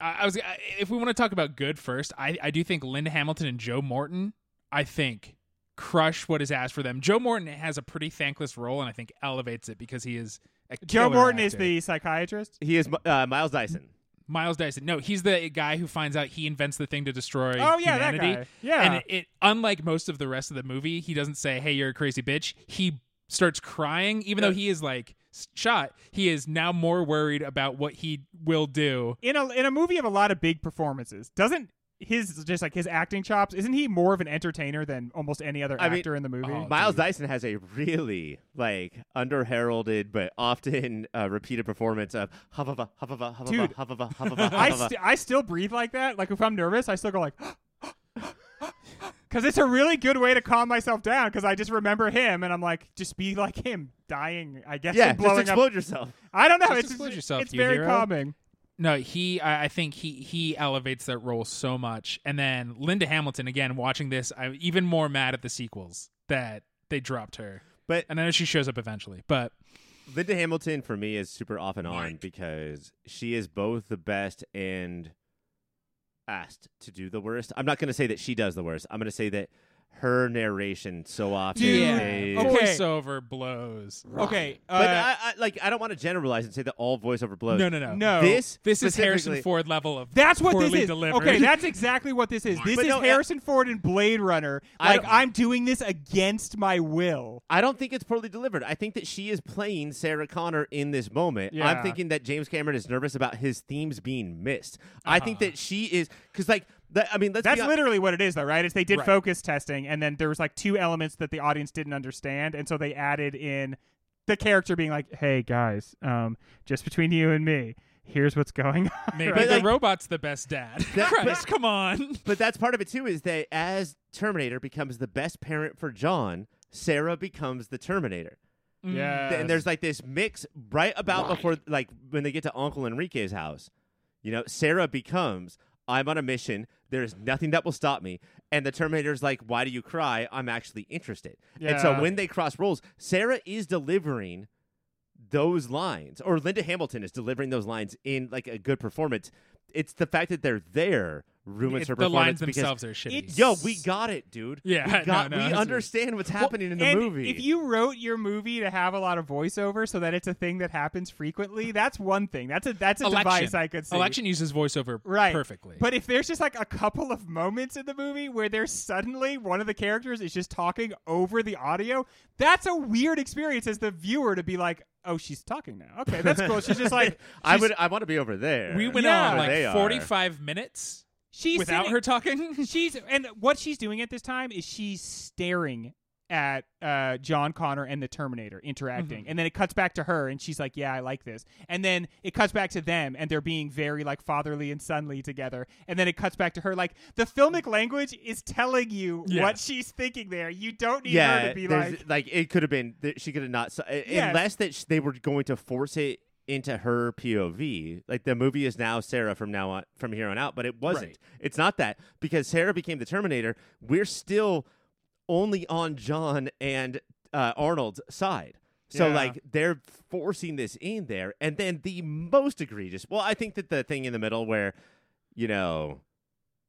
I, I was I- if we want to talk about good first, I, I do think Linda Hamilton and Joe Morton, I think crush what is asked for them. Joe Morton has a pretty thankless role, and I think elevates it because he is a Joe killer Morton is the psychiatrist. He is uh, Miles Dyson. Miles Dyson. No, he's the guy who finds out he invents the thing to destroy Oh yeah, humanity. that guy. Yeah. And it, it, unlike most of the rest of the movie, he doesn't say, "Hey, you're a crazy bitch." He starts crying, even though he is like shot. He is now more worried about what he will do. in a in a movie of a lot of big performances, doesn't his just like his acting chops? Isn't he more of an entertainer than almost any other I mean, actor in the movie? oh, Miles dude. Dyson has a really like underheralded but often uh, repeated performance of huffava huffava huffava Dude. huffava huffava I huffava. st- I still breathe like that. Like if I'm nervous, I still go like. Because it's a really good way to calm myself down. Because I just remember him, and I'm like, just be like him, dying. I guess. yeah, and just explode up. yourself. I don't know. Just it's explode yourself, it's you very hero. calming. No, he. I, I think he he elevates that role so much. And then Linda Hamilton again. Watching this, I'm even more mad at the sequels that they dropped her. But And I know she shows up eventually, but Linda Hamilton for me is super off and on Mike. because she is both the best and asked to do the worst. I'm not going to say that she does the worst. I'm going to say that her narration so often Dude, is. okay. voiceover blows. Okay, But uh, I, I like I don't want to generalize and say that all voiceover blows. No, no, no, No. This This is Harrison Ford level of That's what this is. delivered. Okay, that's exactly what this is. This But is no, uh, Harrison Ford in Blade Runner. Like I'm doing this against my will. I don't think it's poorly delivered. I think that she is playing Sarah Connor in this moment. Yeah. I'm thinking that James Cameron is nervous about his themes being missed. I think that she is because like that. I mean, let's That's be literally what it is, though, right? Is they did Right. focus testing, and then there was like two elements that the audience didn't understand, and so they added in the character being like, "Hey guys, um, just between you and me, here's what's going on." maybe But, the like- robot's the best dad. That- Christ, come on. But that's part of it too. Is that as Terminator becomes the best parent for John, Sarah becomes the Terminator. yeah, and there's like this mix right about before like when they get to uncle enrique's house you know sarah becomes i'm on a mission. There's nothing that will stop me. And the terminator's like why do you cry? I'm actually interested. And so when they cross roles sarah is delivering those lines or linda hamilton is delivering those lines in like a good performance. It's the fact that they're there ruins It- her the performance lines themselves are shitty. It's- yo we got it dude Yeah, we, no, got, no, we it's- understand what's happening in the and movie If you wrote your movie to have a lot of voiceover so that it's a thing that happens frequently, that's one thing. That's a that's a Election. device I could see. Election uses voiceover right perfectly. But if there's just like a couple of moments in the movie where there's suddenly one of the characters is just talking over the audio, that's a weird experience as the viewer to be like, "Oh, she's talking now. Okay, that's cool." She's just like, I would. I want to be over there. we went Yeah. on like 45 minutes she's without sitting- her talking. She's and what she's doing at this time is she's staring at uh, John Connor and the Terminator interacting, and then it cuts back to her, and she's like, "Yeah, I like this," and then it cuts back to them, and they're being very like fatherly and sonly together, and then it cuts back to her. Like the filmic language is telling you what she's thinking there. You don't need yeah, her to be there's- like, it could have been. She could have not. Yes. Unless that sh- they were going to force it into her POV. Like the movie is now Sarah from now on, from here on out, but it wasn't. Right. It's not that because Sarah became the Terminator. We're still only on John and uh, Arnold's side. So Yeah. like they're forcing this in there, and then the most egregious. Well, I think that the thing in the middle where, you know,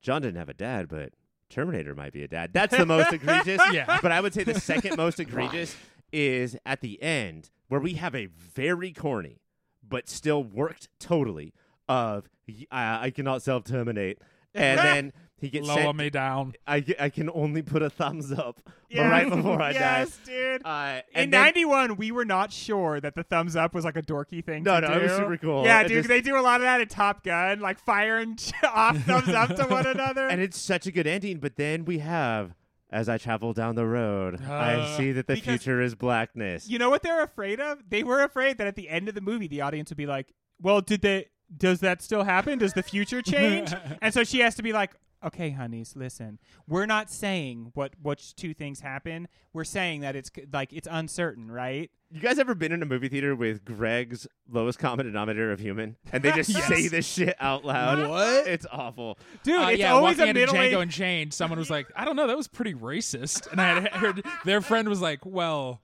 John didn't have a dad, but Terminator might be a dad. That's the most egregious. Yeah. But I would say the second most egregious is at the end where we have a very corny but still worked totally of "Y- I, I cannot self terminate, and then he gets Lower sent. me down. I, I can only put a thumbs up Yeah. right before I die. yes, dude. Uh, In '91, we were not sure that the thumbs up was like a dorky thing. No, no, it was super cool. Yeah, It dude, just- they do a lot of that in Top Gun, like firing off thumbs up to one another. and it's such a good ending. But then we have, as I travel down the road, I Uh, see that the future is blackness. you know what they're afraid of? They were afraid that at the end of the movie, the audience would be like, "Well, did they? Does that still happen? Does the future change?" and so she has to be like, "Okay, honeys, listen. We're not saying what which two things happen. We're saying that it's c- like it's uncertain, right?" You guys ever been in a movie theater with Greg's lowest common denominator of human, and they just Yes. say this shit out loud? What? It's awful. Dude, Uh, it's yeah, always walking a into middle Django Unchained, someone was like, "I don't know, that was pretty racist," and I had heard their friend was like, "Well,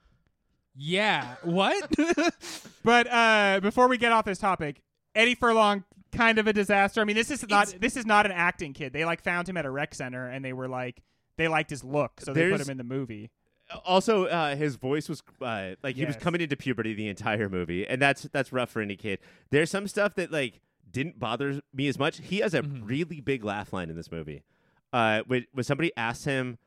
yeah, what?" But uh, before we get off this topic, Eddie Furlong kind of a disaster. I mean, this is not It's- this is not an acting kid. They like found him at a rec center and they were like they liked his look, so they put him in the movie. Also, uh, his voice was uh, like he was coming into puberty the entire movie, and that's that's rough for any kid. There's some stuff that like didn't bother me as much. He has a Mhm. really big laugh line in this movie. Uh, when, when somebody asks him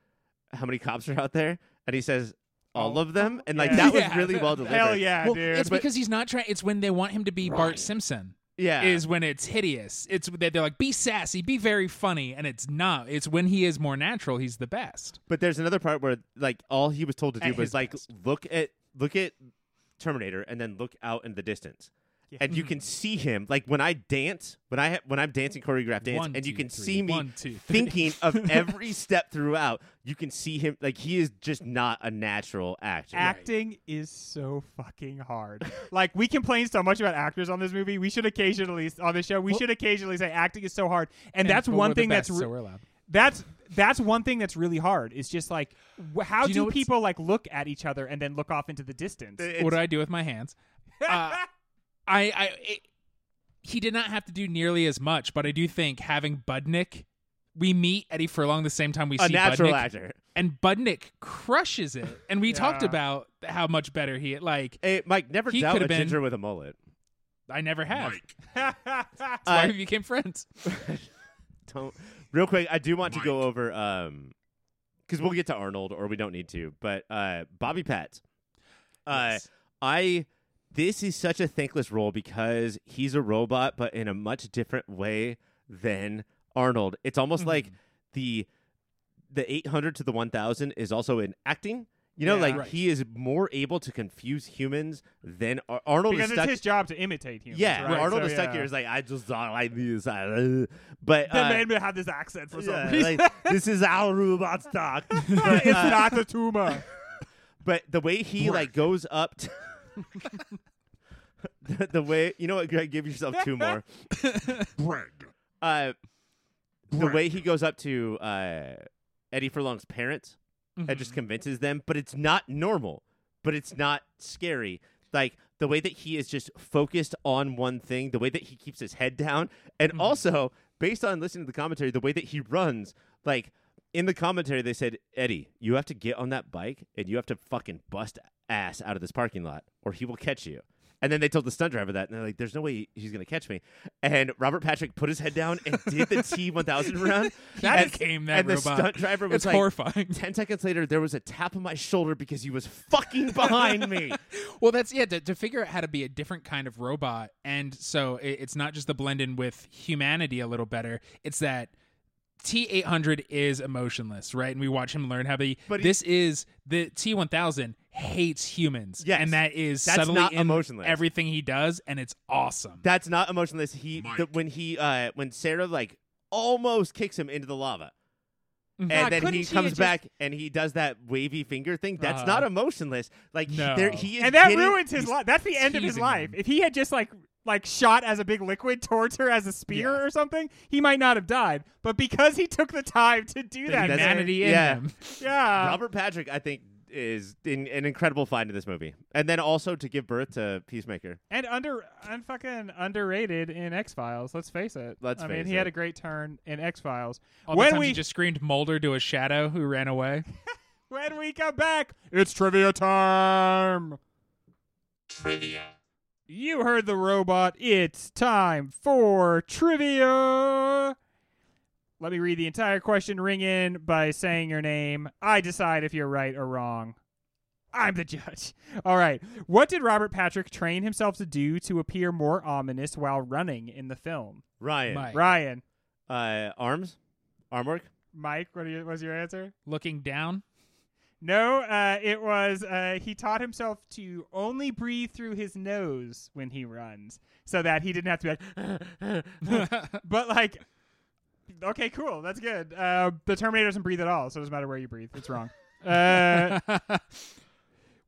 how many cops are out there, and he says all of them, and like Yeah. that was Yeah. really well delivered. Hell yeah, well, dude. it's but- because he's not trying. It's when they want him to be Bart Simpson. Yeah, Is when it's hideous. It's they're like, "Be sassy, be very funny," and it's not. It's when he is more natural. He's the best. But there's another part where like all he was told to do At was like best. look at look at Terminator and then look out in the distance. Yeah. And you can see him like when I dance, when I ha- when I'm dancing choreographed dance, One, and you two, can three. see me One, two, three. thinking of every step throughout. You can see him like he is just not a natural actor. Acting is so fucking hard. like we complain so much about actors on this movie. We should occasionally on the show. We Well- should occasionally say acting is so hard, and, that's but one we're the thing that's re- so we're allowed. that's that's one thing that's really hard. Is just like wh- how Do do, you know what's- people like look at each other and then look off into the distance? It's- what do I do with my hands? Uh, I, I, it, he did not have to do nearly as much, but I do think having Budnick, we meet Eddie Furlong the same time we a see natural Budnick, actor. and Budnick crushes it. And we talked about how much better he like. Hey, Mike, never He doubt a could've been- ginger with a mullet. I never have. Mike. That's why I- we became friends. Don't real quick. I do want to go over um because we'll get to Arnold or we don't need to, but uh Bobby Pat. Uh, Yes. I this is such a thankless role because he's a robot, but in a much different way than Arnold. It's almost like Mm-hmm. the the 800 to the 1000 is also in acting. You know, Yeah. like Right. he is more able to confuse humans than Ar- Arnold because is it's stuck. his job to imitate humans. yeah, right? Arnold So, is stuck yeah. here. Is like I just don't like this, uh, but The uh, man would have this accent for some yeah, reason. like, this is our robots talk. It's uh, not a tumor. But the way he like goes up to the, the way you know what, Greg, give yourself two more. Greg. Uh, the Greg. way he goes up to uh, Eddie Furlong's parents and Mm-hmm. just convinces them, but it's not normal, but it's not scary. Like the way that he is just focused on one thing, the way that he keeps his head down, and Mm-hmm. also based on listening to the commentary, the way that he runs, like in the commentary, they said, Eddie, you have to get on that bike and you have to fucking bust ass out of this parking lot, or he will catch you. And then they told the stunt driver that, and they're like, "There's no way he's gonna catch me." And Robert Patrick put his head down and did the T1000 run. That and, became that and the robot. stunt driver was It's like, horrifying. Ten seconds later, there was a tap on my shoulder because he was fucking behind me. Well, that's yeah. To, to figure out how to be a different kind of robot, and so it, it's not just the blend in with humanity a little better. It's that T eight hundred is emotionless, right? And we watch him learn how to be. But he- this is the T one thousand hates humans, Yes. and that is That's subtly not in emotionless. everything he does, and it's awesome. That's not emotionless. He the, when he uh when Sarah like almost kicks him into the lava. Mhm. And God, then he comes just- back and he does that wavy finger thing. That's Uh-huh. not emotionless. Like he- there, he is and that getting- ruins his life. That's the end of his life. him. If he had just like like shot as a big liquid towards her as a spear Yeah. or something, he might not have died. But because he took the time to do That that, humanity in yeah. him. yeah, Robert Patrick, I think, is in, an incredible find in this movie, and then also to give birth to Peacemaker. and under and fucking underrated in X Files. Let's face it. Let's I mean, face he had a great turn in X Files. All the When times we he just screamed Mulder to a shadow who ran away. when we come back, it's trivia time. You You heard the robot. It's time for trivia. Let me read the entire question. Ring in by saying your name. I decide if you're right or wrong. I'm the judge. All right. What did Robert Patrick train himself to do to appear more ominous while running in the film? Ryan. Mike. Ryan, Uh, arms? Arm work? Mike, what you- was your answer? Looking down. No, uh, it was uh, he taught himself to only breathe through his nose when he runs, so that he didn't have to be like. but like, okay, cool, that's good. Uh, the Terminator doesn't breathe at all, so it doesn't matter where you breathe. It's wrong. Uh,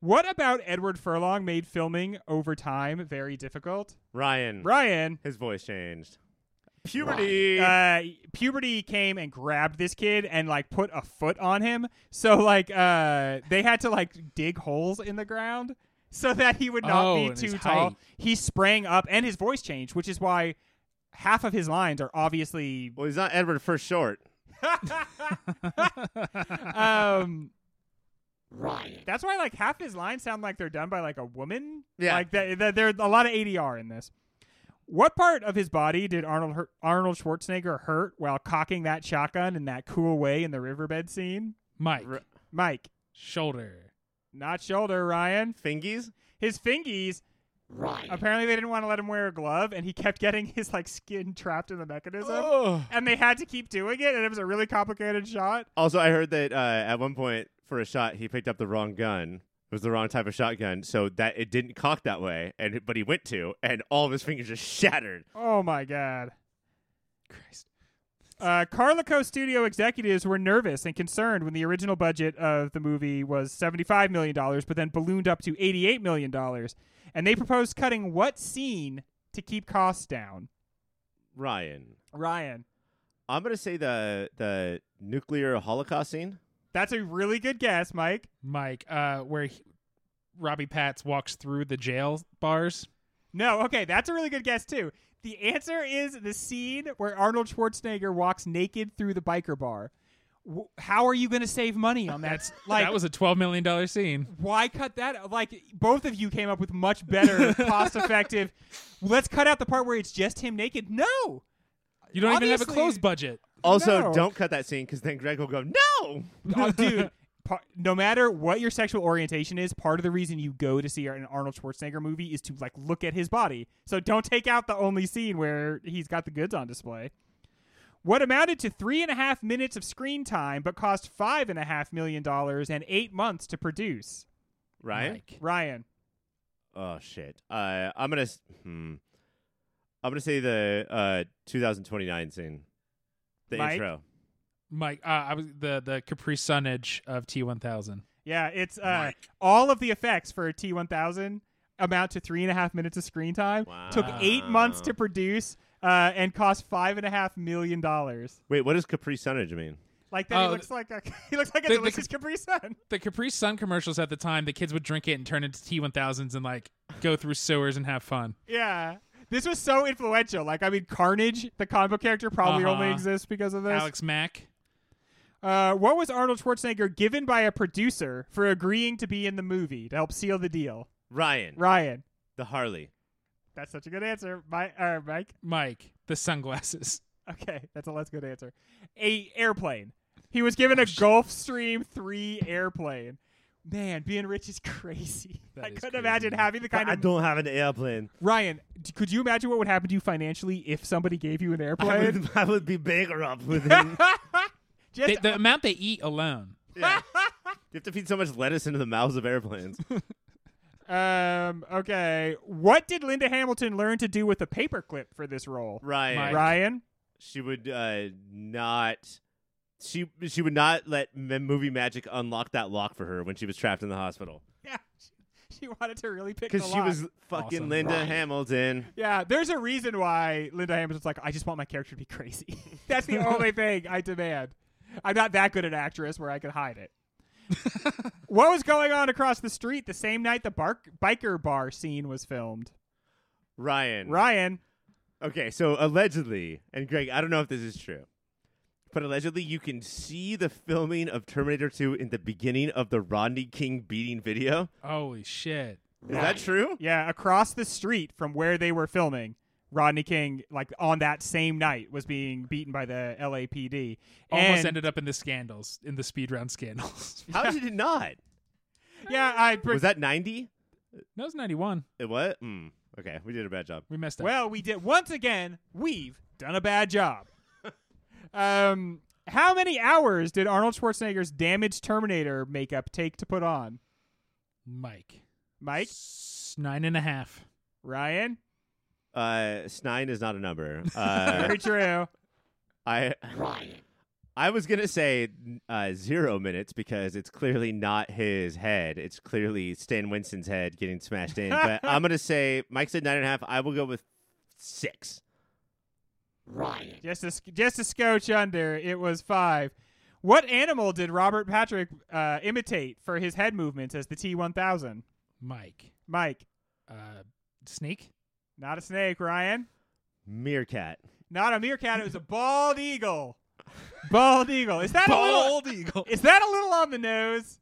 what about Edward Furlong made filming over time very difficult? Ryan. Ryan, His voice changed. Puberty. uh, puberty came and grabbed this kid and like put a foot on him. So like uh, they had to like dig holes in the ground so that he would not Oh, be and his too tall. height. He sprang up and his voice changed, which is why half of his lines are obviously well, he's not Edward First Short. um That's why like half his lines sound like they're done by like a woman. Yeah. Like that, that there's a lot of ADR in this. What part of his body did Arnold hurt, Arnold Schwarzenegger hurt while cocking that shotgun in that cool way in the riverbed scene? Mike. R- Mike, Shoulder. not shoulder, Ryan. Fingies? His fingies. Apparently, they didn't want to let him wear a glove, and he kept getting his like skin trapped in the mechanism, Oh. and they had to keep doing it, and it was a really complicated shot. Also, I heard that uh, at one point for a shot, he picked up the wrong gun. It was the wrong type of shotgun, so that it didn't cock that way. And but he went to, and all of his fingers just shattered. Oh my god. Christ. Uh, Carolco Studio executives were nervous and concerned when the original budget of the movie was $75 million, but then ballooned up to $88 million. And they proposed cutting what scene to keep costs down? Ryan, Ryan. I'm gonna say the the nuclear holocaust scene. That's a really good guess, Mike. Mike. Uh, where he, Robbie Pats walks through the jail bars. No, okay, that's a really good guess, too. The answer is the scene where Arnold Schwarzenegger walks naked through the biker bar. How are you going to save money on that? Like, that was a twelve million dollar scene. why cut that? Like both of you came up with much better, cost-effective. Let's cut out the part where it's just him naked. No, You don't even have a Obviously- clothes budget. Also, No. don't cut that scene because then Greg will go, "No." Uh, dude. Pa- no matter what your sexual orientation is, part of the reason you go to see an Arnold Schwarzenegger movie is to like look at his body. So don't take out the only scene where he's got the goods on display. What amounted to three and a half minutes of screen time, but cost five and a half million dollars and eight months to produce. Ryan. Mike. Ryan, Oh shit. Uh, I'm gonna. Hmm. I'm gonna say the uh 2029 scene. The Mike? intro. Mike. Uh, I was the the Capri Sunnage of T one thousand. Yeah, it's uh, all of the effects for T one thousand amount to three and a half minutes of screen time. Took eight months to produce uh, and cost five and a half million dollars. Wait, what does Capri Sunnage mean? Like that, he Oh, looks like a he looks like a the- the- delicious Capri Sun. The Capri Sun commercials at the time, the kids would drink it and turn into T one thousands and like go through sewers and have fun. Yeah, this was so influential. Like, I mean, Carnage, the comic book character, probably only Uh-huh. exists because of this. Alex Mack. Uh, what was Arnold Schwarzenegger given by a producer for agreeing to be in the movie to help seal the deal? Ryan. Ryan, The Harley. that's such a good answer. My, uh, Mike. Mike. The sunglasses. Okay, that's a less good answer. A airplane. He was given a Gulfstream three airplane. Man, being rich is crazy. That I is couldn't crazy. imagine having the kind I of I don't have an airplane. Ryan. d- Could you imagine what would happen to you financially if somebody gave you an I airplane? would, I would be bankrupt within. Just They, the amount they eat alone. yeah. You have to feed so much lettuce into the mouths of airplanes. um. Okay. What did Linda Hamilton learn to do with a paperclip for this role? Ryan. Mike. Ryan. She would uh, not. She she would not let m- movie magic unlock that lock for her when she was trapped in the hospital Yeah. She, she wanted to really pick the because she lock. was fucking Awesome. Linda Ryan. Hamilton. Yeah, there's a reason why Linda Hamilton's like, I just want my character to be crazy. That's the only thing I demand. I'm not that good an actress where I could hide it. what was going on across the street the same night the bark- biker bar scene was filmed? Ryan. Ryan. Okay, so allegedly, and Greg, I don't know if this is true, but allegedly you can see the filming of Terminator 2 in the beginning of the Rodney King beating video. Holy shit. Is that true? Yeah, across the street from where they were filming, Rodney King, like on that same night, was being beaten by the LAPD. Almost and, ended up in the scandals, in the speed round scandals. How did it not? Yeah, I. Was that 90? that was 91. It what? Mm. Okay, we did a bad job. We messed up. Well, we did once again. We've done a bad job. um, how many hours did Arnold Schwarzenegger's damaged Terminator makeup take to put on? Mike. Mike, S- Nine and a half. Ryan, Uh, Snine is not a number. Uh, very true. I I was gonna say uh, zero minutes because it's clearly not his head. It's clearly Stan Winston's head getting smashed in. but I'm gonna say Mike said nine and a half. I will go with six. Ryan. Just a just a scotch under. It was five. What animal did Robert Patrick uh, imitate for his head movements as the T1000? Mike. Mike, Uh, snake. Not a snake. Ryan, Meerkat. not a meerkat. It was a bald eagle. Bald eagle. Is that a little? eagle. Is that a little on the nose?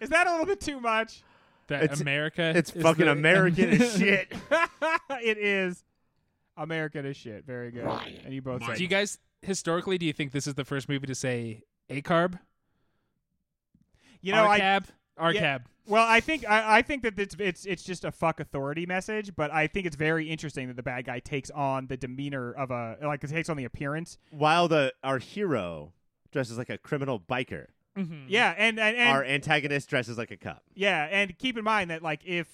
Is that a little bit too much? That It's- America. It's is fucking the- American as shit. it is American as shit. Very good. And you both Mike. said Do you guys historically do you think this is the first movie to say ACARB? you know I RCAB? RCAB. Yeah. Well I think I, I think that it's it's it's just a fuck authority message, but I think it's very interesting that the bad guy takes on the demeanor of a like it takes on the appearance. While the our hero dresses like a criminal biker, Mhm. Yeah, and and, and our antagonist dresses like a cop. Yeah, and keep in mind that like if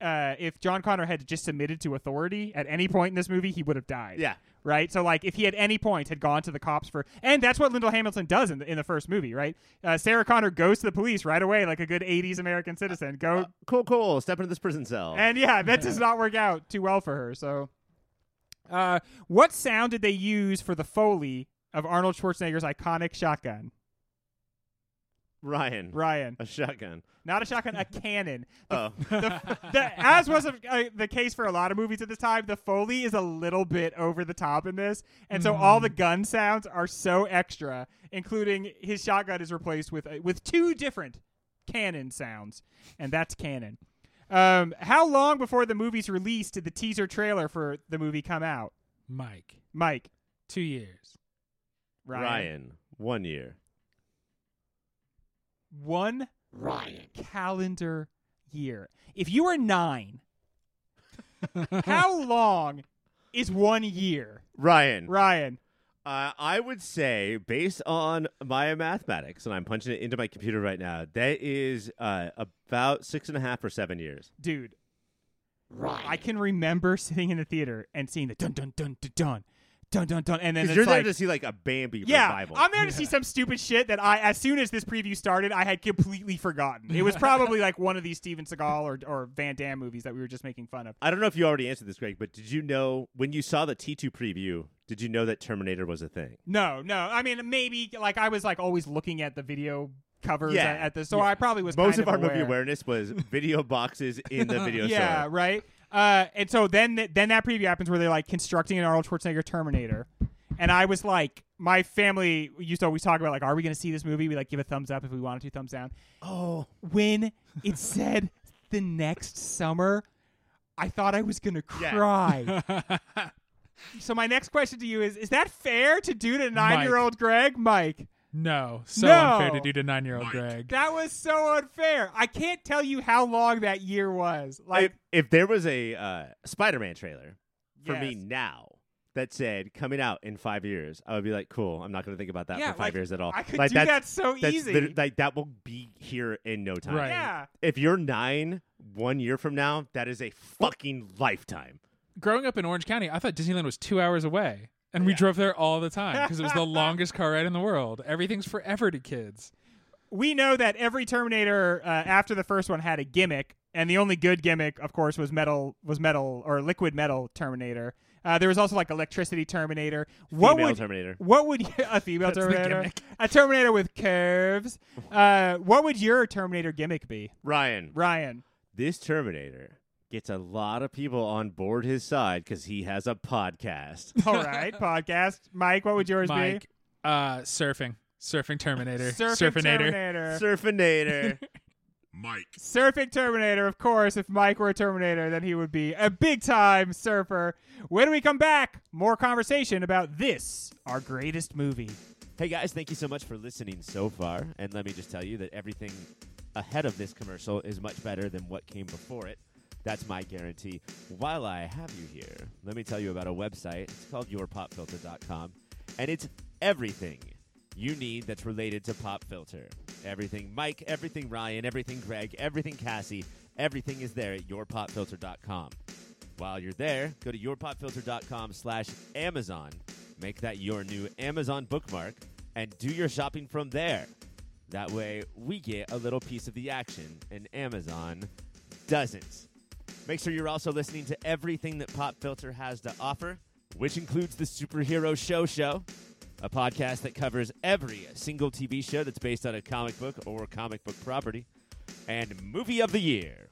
uh, if John Connor had just submitted to authority at any point in this movie, he would have died. Yeah. Right. So like if he at any point had gone to the cops for, and that's what Linda Hamilton does in the, in the first movie, right? Uh, Sarah Connor goes to the police right away, like a good '80s American citizen. Go Uh, cool, cool. Step into this prison cell. and yeah, that does not work out too well for her. So, uh, what sound did they use for the foley of Arnold Schwarzenegger's iconic shotgun? Ryan, Ryan, a shotgun. not a shotgun, a cannon. The Oh, the, the, as was uh, the case for a lot of movies at this time, the foley is a little bit over the top in this, and so all the gun sounds are so extra, including his shotgun is replaced with uh, with two different cannon sounds, and that's canon. Um, how long before the movie's release did the teaser trailer for the movie come out? Mike. Mike, Two years. Ryan, Ryan, one year. One Ryan calendar year. If you were nine, how long is one year? Ryan, Ryan. Uh, I would say, based on my mathematics, and I'm punching it into my computer right now, that is uh, about six and a half or seven years. dude. Ryan. I can remember sitting in the theater and seeing the dun dun dun dun dun dun dun dun, and then Because it's you're there like, to see like a Bambi yeah, revival. I'm there to see some stupid shit that I, as soon as this preview started, I had completely forgotten. It was probably like one of these Steven Seagal or or Van Damme movies that we were just making fun of. I don't know if you already answered this, Greg, but did you know when you saw the T2 preview? Did you know that Terminator was a thing? No, no, I mean maybe like I was like always looking at the video covers Yeah, at, at the, so I probably was Most kind of our movie awareness was video boxes in the video yeah, store. right. Uh, and so then th- then that preview happens where they're like constructing an Arnold Schwarzenegger Terminator, and I was like, my family used to always talk about like, are we going to see this movie? We like give a thumbs up if we wanted to, thumbs down. Oh, When it said the next summer, I thought I was going to Yeah. cry. so my next question to you is: Is that fair to do to nine year old Greg, Mike? No. So No. unfair to do to nine year old Greg. That was so unfair. I can't tell you how long that year was. Like, if, if there was a uh, Spider-Man trailer for me now that said coming out in five years, I would be like, cool. I'm not going to think about that yeah, for five like, years at all. I could like do that so that's easy. lit- like that will be here in no time. Right. yeah. If you're nine, one year from now, that is a fucking lifetime. Growing up in Orange County, I thought Disneyland was two hours away. And we drove there all the time because it was the longest car ride in the world. Everything's forever to kids. we know that every Terminator uh, after the first one had a gimmick, and the only good gimmick, of course, was metal was metal or liquid metal Terminator. Uh, there was also like electricity Terminator. What Female would Terminator. what would a female That's the Terminator? gimmick. A Terminator with curves. Uh, what would your Terminator gimmick be, Ryan, Ryan? this Terminator gets a lot of people on board his side because he has a podcast. All right, podcast. Mike, what would yours be? Mike, uh, surfing. Surfing Terminator. Surfing Surfinator. Terminator. Surfinator. Mike. Surfing Terminator, of course. If Mike were a Terminator, then he would be a big time surfer. When we come back, more conversation about this, our greatest movie. Hey guys, thank you so much for listening so far. And let me just tell you that everything ahead of this commercial is much better than what came before it. That's my guarantee. While I have you here, let me tell you about a website. It's called yourpopfilter.com, and it's everything you need that's related to Pop Filter. Everything Mike, everything Ryan, everything Greg, everything Cassie, everything is there at yourpopfilter.com. While you're there, go to yourpopfilter.com slash Amazon. Make that your new Amazon bookmark and do your shopping from there. That way, we get a little piece of the action, and Amazon doesn't. Make sure you're also listening to everything that Pop Filter has to offer, which includes the Superhero Show Show, a podcast that covers every single TV show that's based on a comic book or comic book property, and Movie of the Year,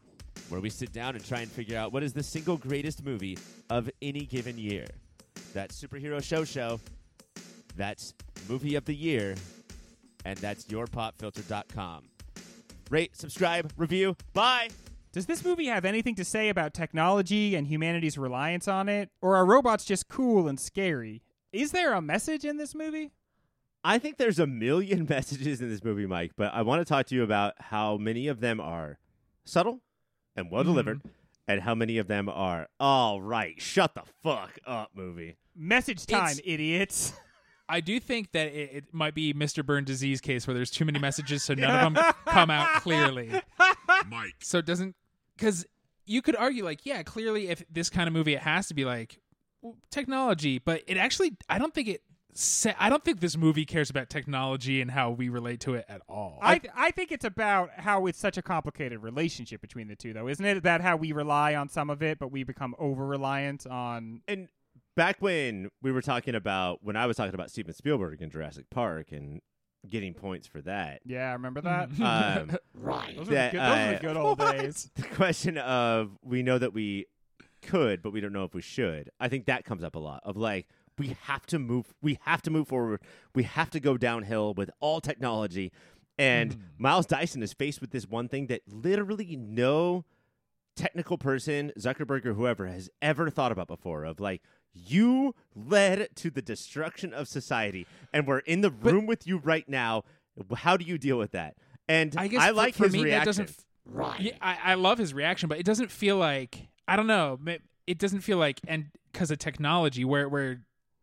where we sit down and try and figure out what is the single greatest movie of any given year. That Superhero Show Show, that's Movie of the Year, and that's yourpopfilter.com. Rate, subscribe, review. Bye. Does this movie have anything to say about technology and humanity's reliance on it? Or are robots just cool and scary? Is there a message in this movie? I think there's a million messages in this movie, Mike, but I want to talk to you about how many of them are subtle and well delivered, mm-hmm. and how many of them are, all right, shut the fuck up, movie. Message time, It's- idiots. I do think that it, it might be Mr. Burn disease case where there's too many messages, so none of them come out clearly. Mike. So it doesn't because you could argue like, yeah, clearly if this kind of movie, it has to be like technology, but it actually, I don't think it. sa- I don't think this movie cares about technology and how we relate to it at all. I I think it's about how it's such a complicated relationship between the two, though, isn't it? That how we rely on some of it, but we become over reliant on. And back when we were talking about, when I was talking about Steven Spielberg and Jurassic Park and getting points for that, Yeah, remember that? um, Those, that, were, the good, those uh, the good old days. the question of we know that we could, but we don't know if we should. I think that comes up a lot of like we have to move, we have to move forward, we have to go downhill with all technology. And Hmm. Miles Dyson is faced with this one thing that literally no technical person, Zuckerberg or whoever, has ever thought about before. Of like you led to the destruction of society, and we're in the room with you right now. How do you deal with that? And I guess I for- like for his me, reaction. that doesn't. f- Yeah, I, I love his reaction, but it doesn't feel like I don't know. It doesn't feel like and because of technology, where where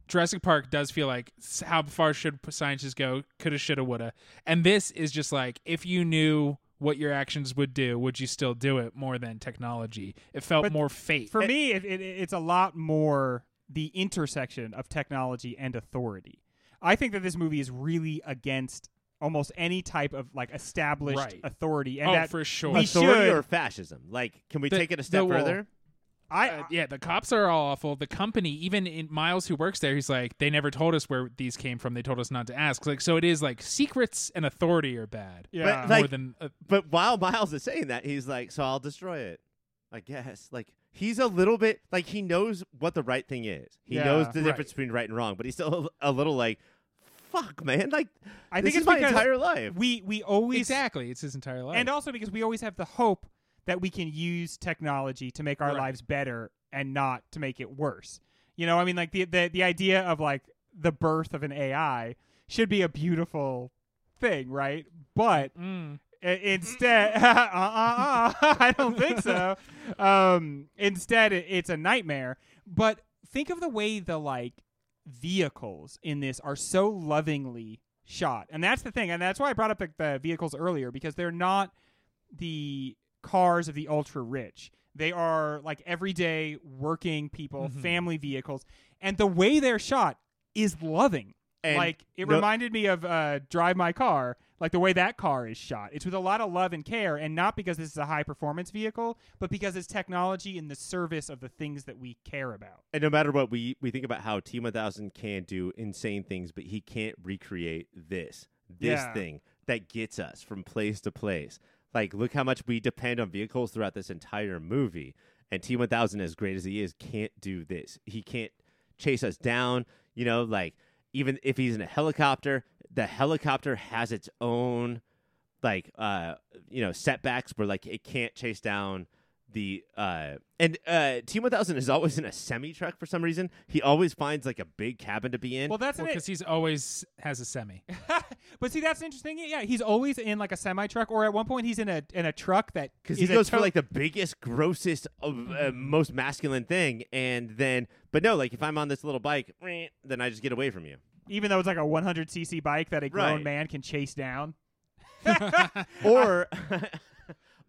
Jurassic Park does feel like how far should scientists go? Coulda, shoulda, woulda. And this is just like if you knew what your actions would do, would you still do it more than technology? It felt But more fate. For me, it, it, it's a lot more the intersection of technology and authority. I think that this movie is really against almost any type of like established Right. authority, and oh, that for sure. we authority should- or fascism? Like, can we The- take it a step wall. further? I Uh, yeah, the cops are all awful. The company, even in Miles who works there, he's like, they never told us where these came from. They told us not to ask. Like, so it is like secrets and authority are bad. yeah. But, like- more than uh, But while Miles is saying that, he's like, "So I'll destroy it." I guess. Like, he's a little bit like he knows what the right thing is. He Yeah. knows the Right. difference between right and wrong, but he's still a little like, "Fuck, man!" Like, I think it's my entire life. we we always exactly. It's his entire life. and also because we always have the hope that we can use technology to make our Right. lives better and not to make it worse. You know, I mean, like the the the idea of like the birth of an AI should be a beautiful thing, right? But Mm. Instead, uh, uh, uh, I don't think so. Um, instead, it, it's a nightmare. But think of the way the like vehicles in this are so lovingly shot, and that's the thing, and that's why I brought up the, the vehicles earlier because they're not the cars of the ultra rich. They are like everyday working people, Mhm. family vehicles, and the way they're shot is loving And like it no- reminded me of uh, Drive My Car, like the way that car is shot. It's with a lot of love and care, and not because this is a high performance vehicle, but because it's technology in the service of the things that we care about. And no matter what, we we think about how T one thousand can do insane things, but he can't recreate this this Yeah. thing that gets us from place to place. Like, look how much we depend on vehicles throughout this entire movie. And T one thousand, as great as he is, can't do this. He can't chase us down. You know, like even if he's in a helicopter, the helicopter has its own like uh you know setbacks where like it can't chase down the uh and uh team one thousand is always in a semi truck for some reason. He always finds like a big cabin to be in. Well, that's Well, an because he's always has a semi. but see, that's interesting. Yeah, he's always in like a semi truck, or at one point he's in a in a truck that because is he a goes for to- like the biggest, grossest, uh, uh, most masculine thing, and then, but no, like if I'm on this little bike, then I just get away from you. even though it's like a 100 cc bike that a grown Right. man can chase down. or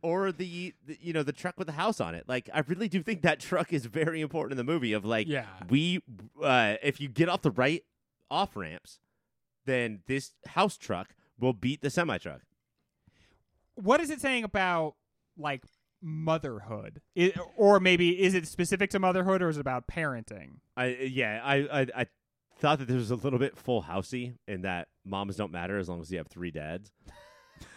or the, the you know the truck with the house on it like i really do think that truck is very important in the movie of like Yeah. we uh if you get off the right off ramps then this house truck will beat the semi truck What is it saying about like motherhood, I or maybe is it specific to motherhood, or is it about parenting? i yeah i i, I thought that this was a little bit full housey in that moms don't matter as long as you have three dads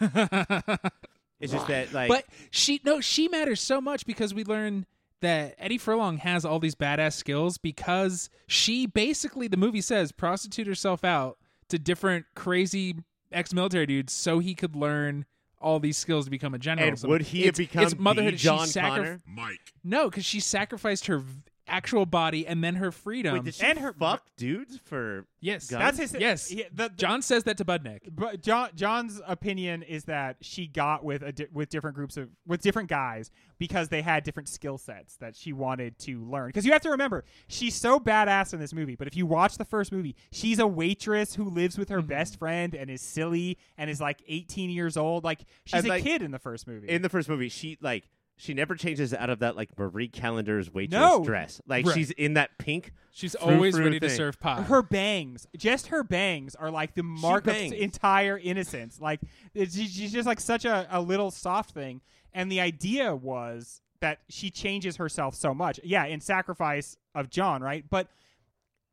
it's just that like but she no, she matters so much because we learn that Eddie Furlong has all these badass skills because she basically the movie says prostitute herself out to different crazy ex-military dudes so he could learn all these skills to become a general. and So would he have become it's motherhood? the John sacrif- Connor? Mike. No, because she sacrificed her v- actual body and then her freedom. Wait, did she and her- fuck dudes for yes, Guns? That's his. Yes. he- the, the- John says that to Budnick. But John John's opinion is that she got with a di- with different groups of with different guys because they had different skill sets that she wanted to learn. Because you have to remember, she's so badass in this movie. But if you watch the first movie, she's a waitress who lives with her mm-hmm. best friend and is silly and is like 18 years old. Like she's And, a like, kid in the first movie. in the first movie, she like she never changes out of that like Marie Callender's waitress No. dress. Like Right. she's in that pink. She's Frou always frou ready to thing. serve pie. her bangs, just her bangs, are like the mark of bangs. entire innocence. Like it's, she- she's just like such a, a little soft thing. And the idea was that she changes herself so much. Yeah, in sacrifice of John, right? But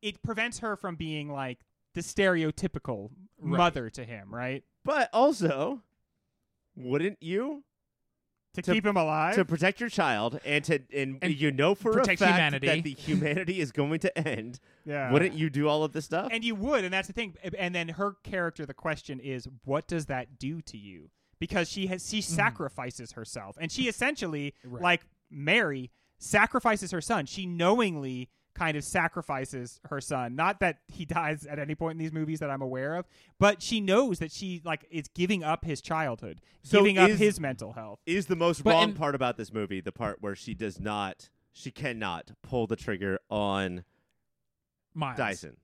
it prevents her from being like the stereotypical Right. mother to him, right? But also, wouldn't you To, To- keep him alive. to protect your child and to and, And you know for a fact humanity. that the humanity is going to end? yeah. Wouldn't you do all of this stuff? And you would, and that's the thing. And then her character, the question is, what does that do to you? Because she has she mm-hmm. sacrifices herself, and she essentially, Right. like Mary, sacrifices her son. She knowingly kind of sacrifices her son. Not that he dies at any point in these movies that I'm aware of, but she knows that she like is giving up his childhood, So giving up his mental health. is the most But wrong in- part about this movie the part where she does not, she cannot pull the trigger on Miles. Dyson.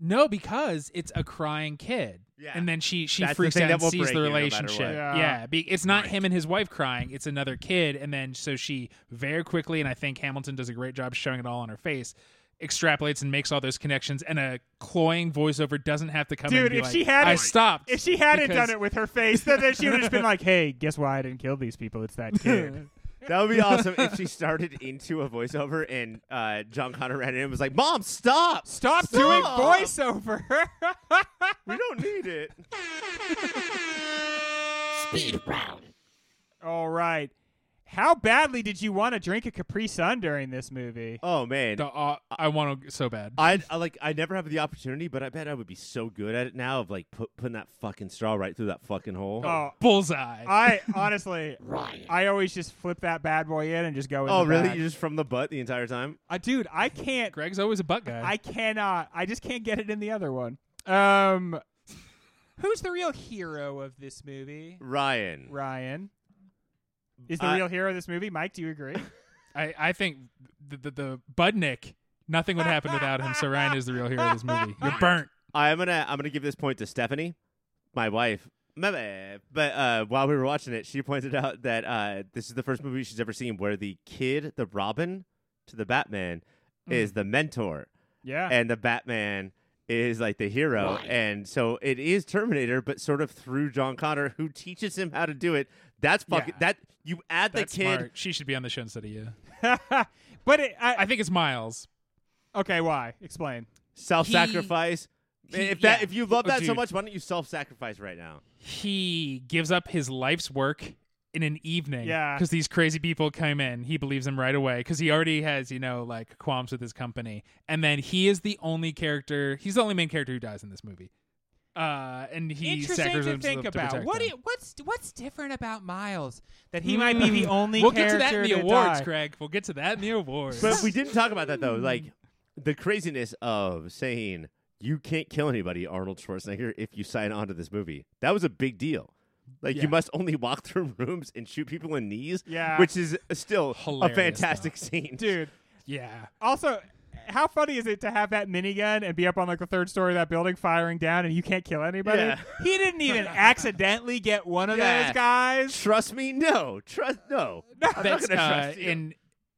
No, because it's a crying kid. Yeah. And then she she That's freaks out and sees the you no relationship. Yeah. Yeah, be, it's not Right. him and his wife crying; it's another kid. And then so she very quickly, and I think Hamilton does a great job showing it all on her face. Extrapolates and makes all those connections, and a cloying voiceover doesn't have to come. in Dude, if like, she had I stopped. If she hadn't because- done it with her face, then, then she would have just been like, "Hey, guess why I didn't kill these people? It's that kid." That would be awesome if she started into a voiceover and uh, John Connor ran in and was like, "Mom, stop! Stop, Stop! doing voiceover. We don't need it." Speed round. All right. How badly did you want to drink a Capri Sun during this movie? Oh man, The- uh, I want to so bad. I, I like I never have the opportunity, but I bet I would be so good at it now of like put, putting that fucking straw right through that fucking hole. Oh, Bullseye. I honestly, Ryan. I always just flip that bad boy in and just go. In Oh, the really? back. You're just from the butt the entire time? Uh, dude, I can't. Greg's always a butt guy. I cannot. I just can't get it in the other one. Um, who's the real hero of this movie? Ryan. Ryan is the I- real hero of this movie. Mike, do you agree? I, I think the, the the Budnick. Nothing would happen without him. So Ryan is the real hero of this movie. You're burnt. I'm gonna I'm gonna give this point to Stephanie, my wife. My. But uh, while we were watching it, she pointed out that uh, this is the first movie she's ever seen where the kid, the Robin to the Batman, is the mentor, Yeah. and the Batman is like the hero. Right. And so it is Terminator, but sort of through John Connor, who teaches him how to do it. That's fucking Yeah. that. You add the That's kid. smart. She should be on the show instead of you. but it, I, I think it's Miles. okay, why? Explain. Self-sacrifice. He- if that yeah. if you love Oh, that so dude. much, why don't you self-sacrifice right now? He gives up his life's work in an evening. Yeah. Because these crazy people come in. He believes them right away because he already has, you know, like qualms with his company. And then he is the only character, he's the only main character who dies in this movie. Uh, and he Interesting sacrifices to think himself about. protect What them. do you- what's what's different about Miles that he might be the only We'll get to that in the to awards, die? Craig. We'll get to that in the awards. But we didn't talk about that though. Like the craziness of saying you can't kill anybody, Arnold Schwarzenegger, if you sign on to this movie. That was a big deal. Like Yeah. you must only walk through rooms and shoot people in knees. Yeah. Which is still a Hilarious, fantastic scene. Dude. yeah. Also, how funny is it to have that minigun and be up on like the third story of that building firing down and you can't kill anybody? Yeah. He didn't even accidentally get one of Yeah. those guys. Trust me? No. Trust no. I'm not gonna uh, trust you. in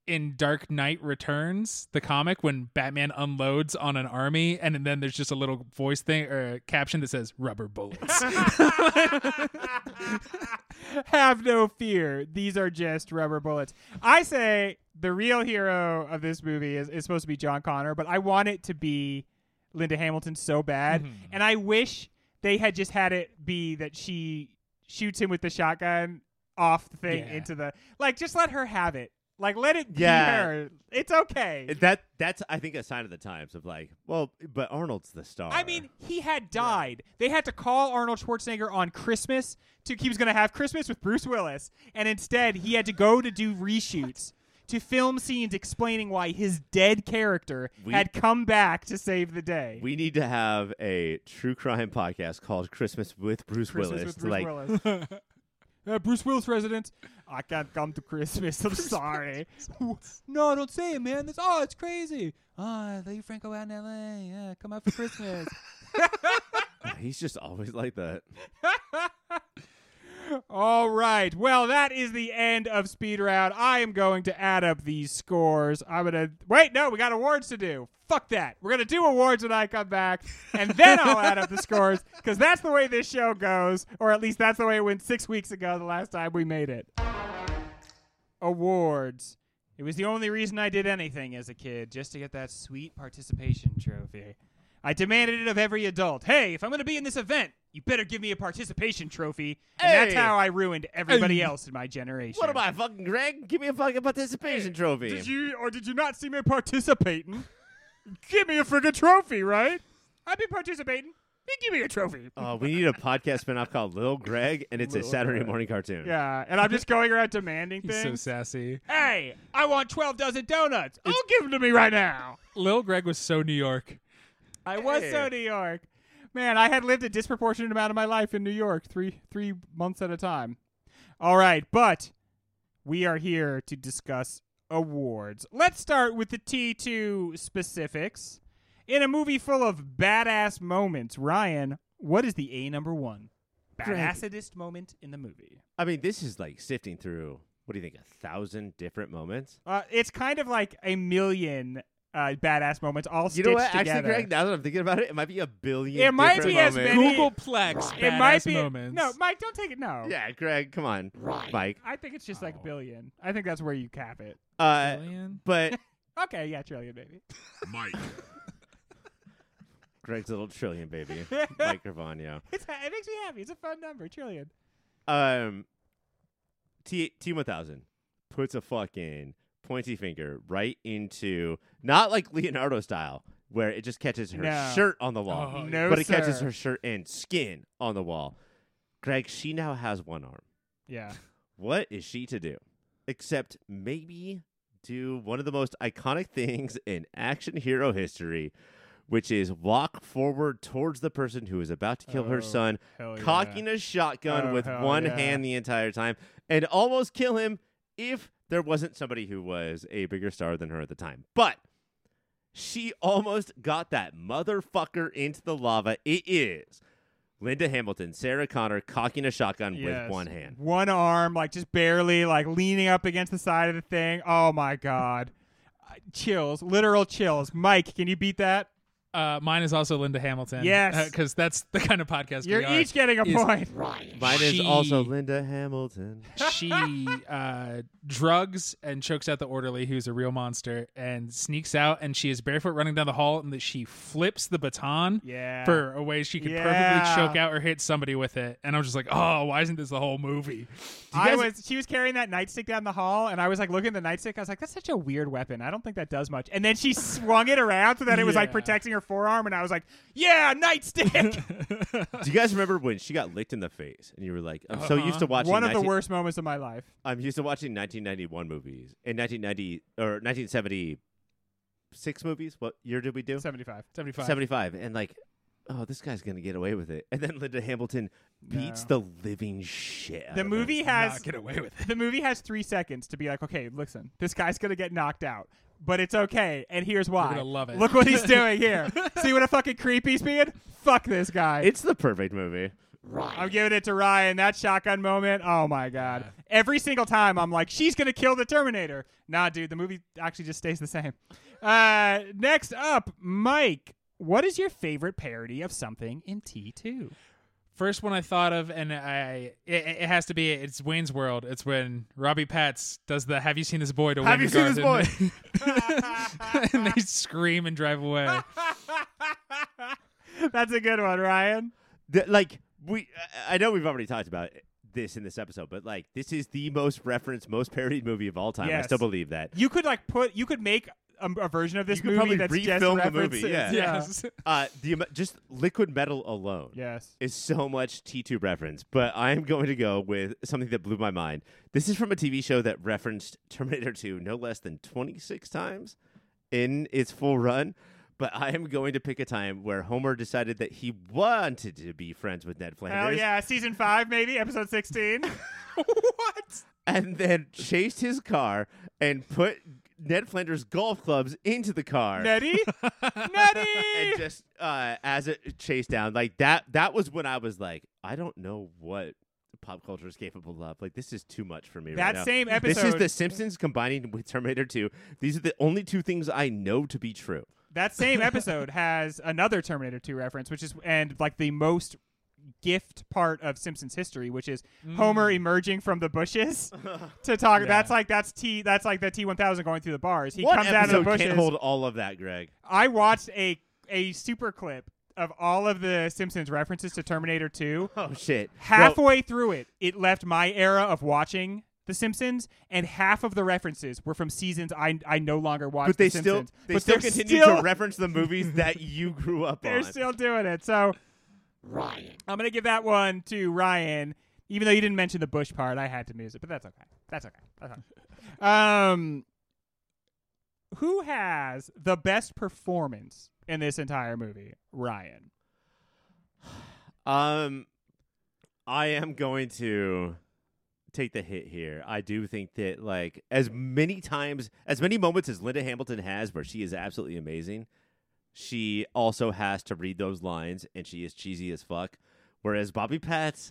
in Dark Knight Returns, the comic, when Batman unloads on an army, and then there's just a little voice thing or caption that says "rubber bullets." Have no fear. These are just rubber bullets. I say the real hero of this movie is, is supposed to be John Connor, but I want it to be Linda Hamilton so bad. Mhm. And I wish they had just had it be that she shoots him with the shotgun off the thing Yeah. into the like just let her have it. Like let it be Yeah. her. It's okay. that that's I think a sign of the times of like, well, but Arnold's the star. I mean, he had died. They had to call Arnold Schwarzenegger on Christmas to he was going to have Christmas with Bruce Willis, and instead he had to go to do reshoots to film scenes explaining why his dead character We- had come back to save the day. we need to have a true crime podcast called Christmas with Bruce Christmas Willis. with Bruce like, Willis. Uh, Bruce Willis resident. I can't come to Christmas. I'm sorry. no, don't say it, man. That's oh, it's crazy. Ah, leave Franco out in L.A. Yeah, come out for Christmas. He's just always like that. All right. Well, that is the end of speed round. I am going to add up these scores. I'm gonna wait. No, we got awards to do. Fuck that. We're gonna do awards when I come back, and then I'll add up the scores because that's the way this show goes, or at least that's the way it went six weeks ago. The last time we made it. Awards. It was the only reason I did anything as a kid, just to get that sweet participation trophy. I demanded it of every adult. Hey, if I'm going to be in this event, you better give me a participation trophy. And that's how I ruined everybody Hey. else in my generation. What am I, fucking Greg? Give me a fucking participation trophy. Did you or did you not see me participating? give me a friggin' trophy, right? I've been participating. You give me a trophy. Uh, we need a podcast spinoff called Lil Greg, and it's a Saturday Greg. morning cartoon. Yeah, and I'm just going around demanding He's so things. sassy. hey, I want 12 dozen donuts. Oh, give them to me right now. Lil Greg was so New York. I was Hey. so New York. Man, I had lived a disproportionate amount of my life in New York, three three months at a time. All right, but we are here to discuss awards. Let's start with the T2 specifics. In a movie full of badass moments, Ryan, what is the A number one? Greg. Badassedest moment in the movie. I mean, this is like sifting through. What do you think? A thousand different moments. Uh, it's kind of like a million uh, badass moments all You stitched know what? Actually, together. Greg, now that I'm thinking about it, it might be a billion. It might different be as moments. many- googolplex. it might be moments. no, Mike. Don't take it. No, Yeah, Greg, come on, Mike. I think it's just like a billion. I think that's where you cap it. Uh, Billion? but Okay, yeah, trillion, baby. Mike. Greg's little trillion baby, Mike Gravano. It's, it makes me happy. It's a fun number, trillion. Um, T T one thousand puts a fucking pointy finger right into not like Leonardo style, where it just catches her No. shirt on the wall, Oh, No, but it catches sir. her shirt and skin on the wall. Greg, she now has one arm. Yeah. What is she to do? Except maybe do one of the most iconic things in action hero history, which is walk forward towards the person who is about to kill Oh, her son, hell yeah. cocking a shotgun Oh, with hell one yeah. hand the entire time, and almost kill him if there wasn't somebody who was a bigger star than her at the time. But she almost got that motherfucker into the lava. It is Linda Hamilton, Sarah Connor cocking a shotgun Yes. with one hand. One arm, like just barely, like leaning up against the side of the thing. Oh my god, Uh, chills, literal chills. Mike, can you beat that? Uh, mine is also Linda Hamilton. Yes. because that's the kind of podcast You're we are. each getting a is- point. Mine is also Linda Hamilton. she uh, drugs and chokes out the orderly, who's a real monster, and sneaks out. And she is barefoot running down the hall, and that she flips the baton Yeah. for a way she could Yeah. perfectly choke out or hit somebody with it. And I was just like, oh, why isn't this the whole movie? I guys- was. She was carrying that nightstick down the hall, and I was like looking at the nightstick. I was like, "That's such a weird weapon. I don't think that does much." And then she swung it around so that it was like protecting her forearm, and I was like, "Yeah, nightstick." Do you guys remember when she got licked in the face and you were like, I'm so used to Uh-huh. watching One of the worst moments of my life. I'm used to watching 1991 movies and 1990 or 1976 movies. What year did we do? Seventy-five. 75. 75. And like, oh, this guy's going to get away with it. And then Linda Hamilton beats No. the living shit out The of movie him. has Not get away with it. the movie has three seconds to be like, okay, listen, this guy's gonna get knocked out, but it's okay, and here's why. gonna love it. Look what he's doing here. See what a fucking creep he's being? Fuck this guy. It's the perfect movie. Ryan. I'm giving it to Ryan. That shotgun moment. Oh my god. Every single time I'm like, she's gonna kill the Terminator. Nah, dude, the movie actually just stays the same. Uh, next up, Mike. What is your favorite parody of something in T2? First one I thought of, and I it, it has to be it's Wayne's World. It's when Robbie Patz does the "Have you seen this boy?" to Have Wayne you seen this Garth, and- and they scream and drive away. That's a good one, Ryan. The- like, we, I I know we've already talked about this in this episode, but like, this is the most referenced, most parodied movie of all time. I still believe that. You could like put you could make a, a version of this You movie probably that's just refilm the movie, references. yeah. Yes. Uh, the amo- just liquid metal alone. Yes. is so much T2 reference, but I'm going to go with something that blew my mind. This is from a TV show that referenced Terminator 2 no less than 26 times in its full run. But I am going to pick a time where Homer decided that he wanted to be friends with Ned Flanders. Hell yeah, season five, maybe episode sixteen. what? And then chased his car and put Ned Flanders golf clubs into the car. Neddie, and just uh, as it chased down, like that. That was when I was like, I don't know what pop culture is capable of. Like, this is too much for me right That now. episode. This is. The Simpsons combining with Terminator 2. These are the only two things I know to be true. that same episode has another Terminator 2 reference, which is and like the most gift part of Simpsons history, which is mm. Homer emerging from the bushes to talk. Yeah. That's like that's T. That's like the T one thousand going through the bars. He what comes out of episode the bushes. can't hold all of that, Greg? I watched a a super clip of all of the Simpsons references to Terminator 2. Oh shit! Bro, Halfway through it, it left my era of watching The Simpsons, and half of the references were from seasons I I no longer watch. but they The still they but still continue still- to reference the movies that you grew up on. They're still doing it. So Ryan. I'm gonna give that one to Ryan, even though you didn't mention the Bush part. I had to use it, but that's okay. That's okay. That's okay. Um, who has the best performance in this entire movie? Ryan. Um, I am going to take the hit here. I do think that like as many times, as many moments as Linda Hamilton has, where she is absolutely amazing, she also has to read those lines, and she is cheesy as fuck. Whereas Bobby Patz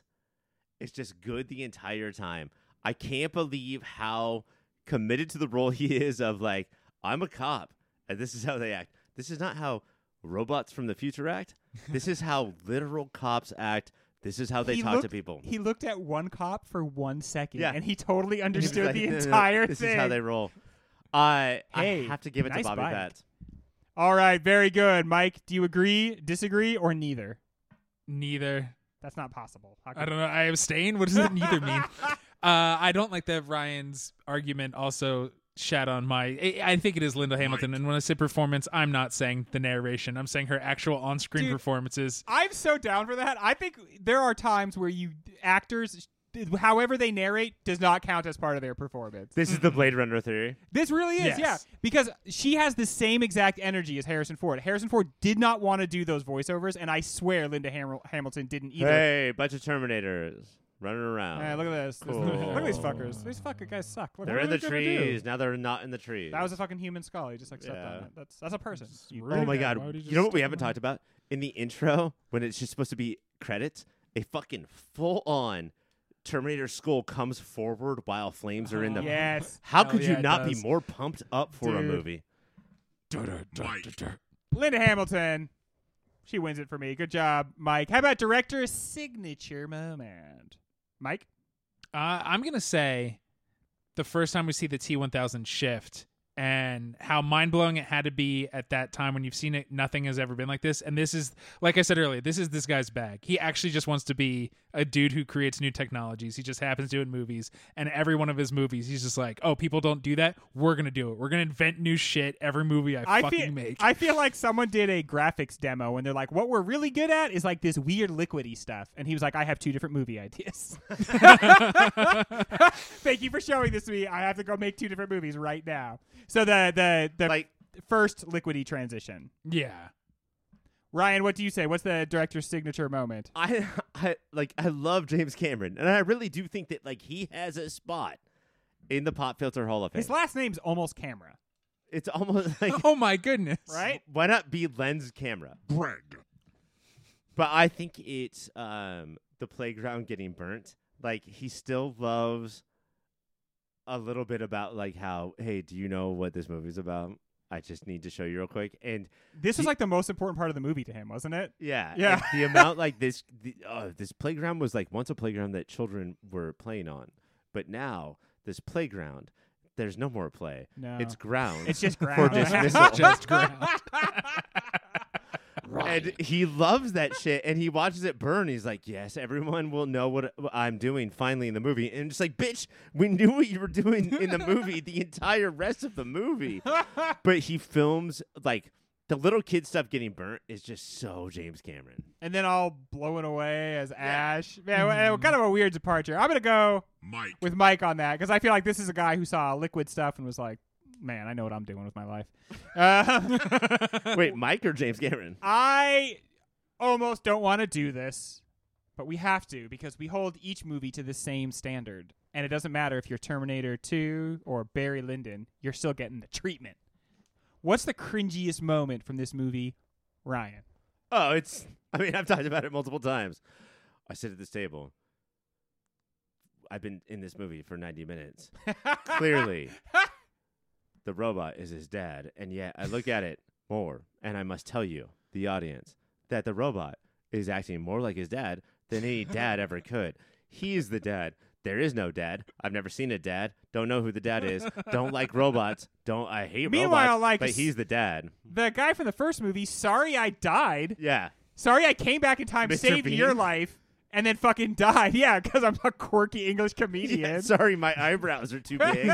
is just good the entire time. I can't believe how committed to the role he is of like I'm a cop, and this is how they act. This is not how robots from the future act. This is how literal cops act. This is how they He talk to people. He looked at one cop for one second, Yeah. and he totally And he understood like, the "No, no, no, entire This thing. is how they roll. I Hey, I have to give it nice to Bobby bike. Patz. All right, very good, Mike. Do you agree, disagree, or neither? Neither. That's not possible. I don't know. I abstain. What does it neither mean? Uh, I don't like that Ryan's argument also shat on my. I, I think it is Linda Hamilton, and when I say performance, I'm not saying the narration. I'm saying her actual on-screen Dude. performances. I'm so down for that. I think there are times where you actors, however they narrate, does not count as part of their performance. This is the Blade Runner theory. This really is, Yes. yeah, because she has the same exact energy as Harrison Ford. Harrison Ford did not want to do those voiceovers, and I swear Linda Ham- Hamilton didn't either. Hey, bunch of Terminators running around. Hey, look at this. This- Cool. Look at these fuckers. These fucking guys suck. Look, They're in are the they gonna do? trees. Now they're not in the trees. That was a fucking human skull. He just like stepped Yeah. on it. That's that's a person. Oh my man. god! You You know what we haven't on talked about in the intro when it's just supposed to be credits? A fucking full on Terminator skull comes forward while flames are in the. Yes. How Hell could yeah, you it not be does. more pumped up for a Dude. movie? Linda Hamilton. She wins it for me. Good job, Mike. How about director's signature moment? Mike? Uh, I'm gonna say the first time we see the T1000 shift and how mind blowing it had to be at that time when you've seen it. Nothing has ever been like this. And this is, like I said earlier, this is this guy's bag. He actually just wants to be a dude who creates new technologies. He just happens to do it in movies. And every one of his movies, he's just like, oh, people don't do that. We're going to do it. We're going to invent new shit every movie I, I fucking feel, make. I feel like someone did a graphics demo and they're like, what we're really good at is like this weird liquidy stuff. And he was like, I have two different movie ideas. Thank you for showing this to me. I have to go make two different movies right now. So the the the Like first liquidy transition. yeah. Ryan, what do you say? What's the director's signature moment? I, I like I love James Cameron, and I really do think that like he has a spot in the Pop Filter Hall of Fame. His last name's almost camera, it's almost like Oh my goodness. right? why not be lens camera? Greg. But I think it's um the playground getting burnt. Like he still loves a little bit about like how hey, do you know what this movie's about? I just need to show you real quick. And This was He- like the most important part of the movie to him, wasn't it? yeah, Yeah. the amount like this the, uh, this playground was like once a playground that children were playing on, but now this playground there's no more play. No. It's ground. It's just for dismissal. Just ground. Ryan. and he loves that shit and he watches it burn he's like yes everyone will know what, what i'm doing finally in the movie and just like bitch we knew what you were doing in the movie the entire rest of the movie but he films like the little kid stuff getting burnt is just so james cameron and then all blowing away as Ash. Yeah, well, eh, kind of a weird departure. I'm gonna go Mike. with Mike on that because I feel like this is a guy who saw liquid stuff and was like, "Man, I know what I'm doing with my life." Uh, wait mike or james cameron I almost don't want to do this, but we have to because we hold each movie to the same standard, and it doesn't matter if you're Terminator 2 or Barry Lyndon, you're still getting the treatment. What's the cringiest moment from this movie, Ryan? oh it's i mean i've talked about it multiple times i sit at this table i've been in this movie for 90 minutes clearly the robot is his dad, and yet I look at it more, and I must tell you, the audience, that the robot is acting more like his dad than any dad ever could. He is the dad. There is no dad. I've never seen a dad. Don't know who the dad is. Don't like robots. Don't I hate Meanwhile, robots. like, but s- he's the dad. the guy from the first movie, sorry I died. Yeah. Sorry I came back in time, Mr. saved Bean? your life, and then fucking died. Yeah, because I'm a quirky English comedian. Yeah, Sorry, my eyebrows are too big.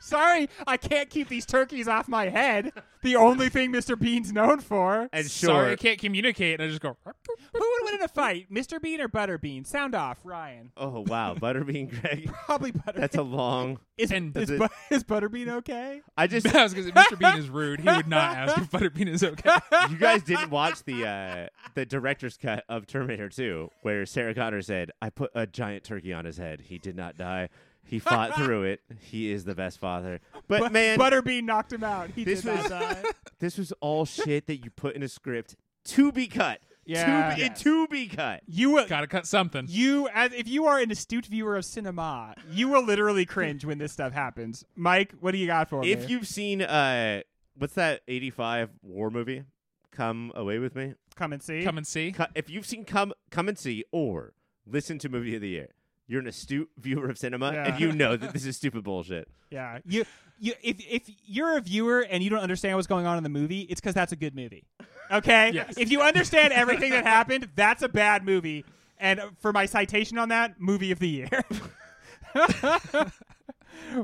Sorry, I can't keep these turkeys off my head. The only thing Mr. Bean's known for. and Sorry, sure. I can't communicate. And I just go. Who would win in a fight, Mr. Bean or Butterbean? Sound off, Ryan. Oh wow, Butterbean Greg. Probably Butterbean. That's a long. is, and is, does Bu- is Butterbean okay? I just I was gonna say, Mr. Bean is rude. He would not ask if Butterbean is okay. you guys didn't watch the uh, the director's cut of Terminator 2, where Sarah Connor said, "I put a giant turkey on his head. He did not die. He fought through it. He is the best father." But Bu- man, Butterbean knocked him out. He This did was- not die. this was all shit that you put in a script to be cut. Yeah. to be, Yes. to be cut. You will. Gotta cut something. You, as if you are an astute viewer of cinema, you will literally cringe when this stuff happens. Mike, what do you got for me? If you've seen uh, what's that '85 war movie? Come away with me. come and see, Come and see. Co- If you've seen Come Come and See or listen to Movie of the Year, you're an astute viewer of cinema, Yeah. and you know that this is stupid bullshit. Yeah, you, you, if if you're a viewer and you don't understand what's going on in the movie, it's because that's a good movie. Okay. Yes. If you understand everything that happened, that's a bad movie. And for my citation on that, movie of the year.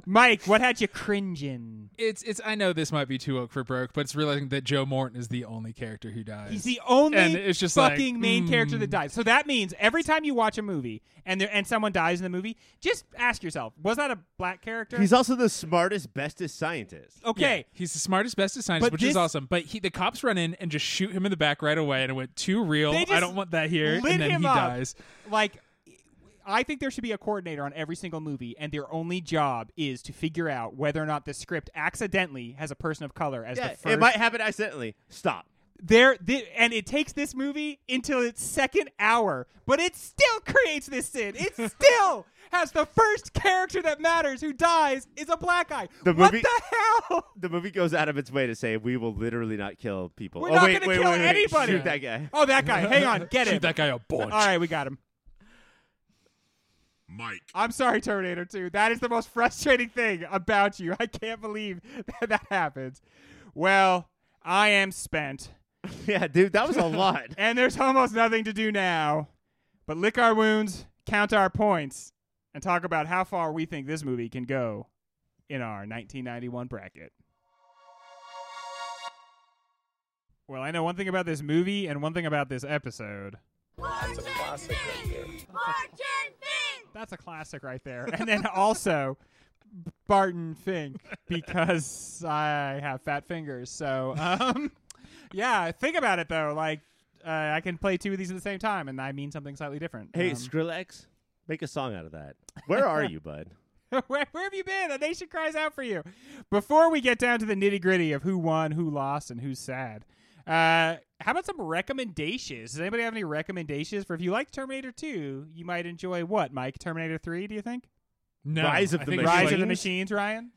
Mike, what had you cringing? It's it's. I know this might be too woke for broke, but it's realizing that Joe Morton is the only character who dies. He's the only And it's just like, fucking main character that mm. dies. So that means every time you watch a movie and there, and someone dies in the movie, just ask yourself, was that a black character? He's also the smartest, bestest scientist. okay. Yeah, he's the smartest, bestest scientist, But which this- is awesome. But he, the cops run in and just shoot him in the back right away, and it went too real. I don't want that here, lit and then him he up. dies. like I think there should be a coordinator on every single movie, and their only job is to figure out whether or not the script accidentally has a person of color as Yeah, the first. it might happen accidentally. Stop. there, and it takes this movie until its second hour, but it still creates this sin. It still has the first character that matters who dies is a black guy. The what movie- the hell? The movie goes out of its way to say we will literally not kill people. We're oh not gonna kill wait, wait, anybody. Shoot that guy. Oh, that guy. Hang on, get it. Shoot him. that guy a bunch. All right, we got him. Mike. I'm sorry, Terminator 2. That is the most frustrating thing about you. I can't believe that, that happens. Well, I am spent, yeah, dude, that was a lot. and there's almost nothing to do now but lick our wounds, count our points, and talk about how far we think this movie can go in our 1991 bracket. Well, I know one thing about this movie and one thing about this episode. That's a classic right there. That's a classic right there. And then also Barton Fink because I have fat fingers. So, um, yeah, think about it though. Like, uh, I can play two of these at the same time, and I mean something slightly different. hey, Um, Skrillex, make a song out of that. Where are you, bud? where, where have you been? The nation cries out for you. Before we get down to the nitty gritty of who won, who lost, and who's sad, uh, how about some recommendations? Does anybody have any recommendations for if you like Terminator 2, you might enjoy what, Mike? Terminator 3, do you think? No, Rise of I the think Machines. Rise of the Machines, Ryan?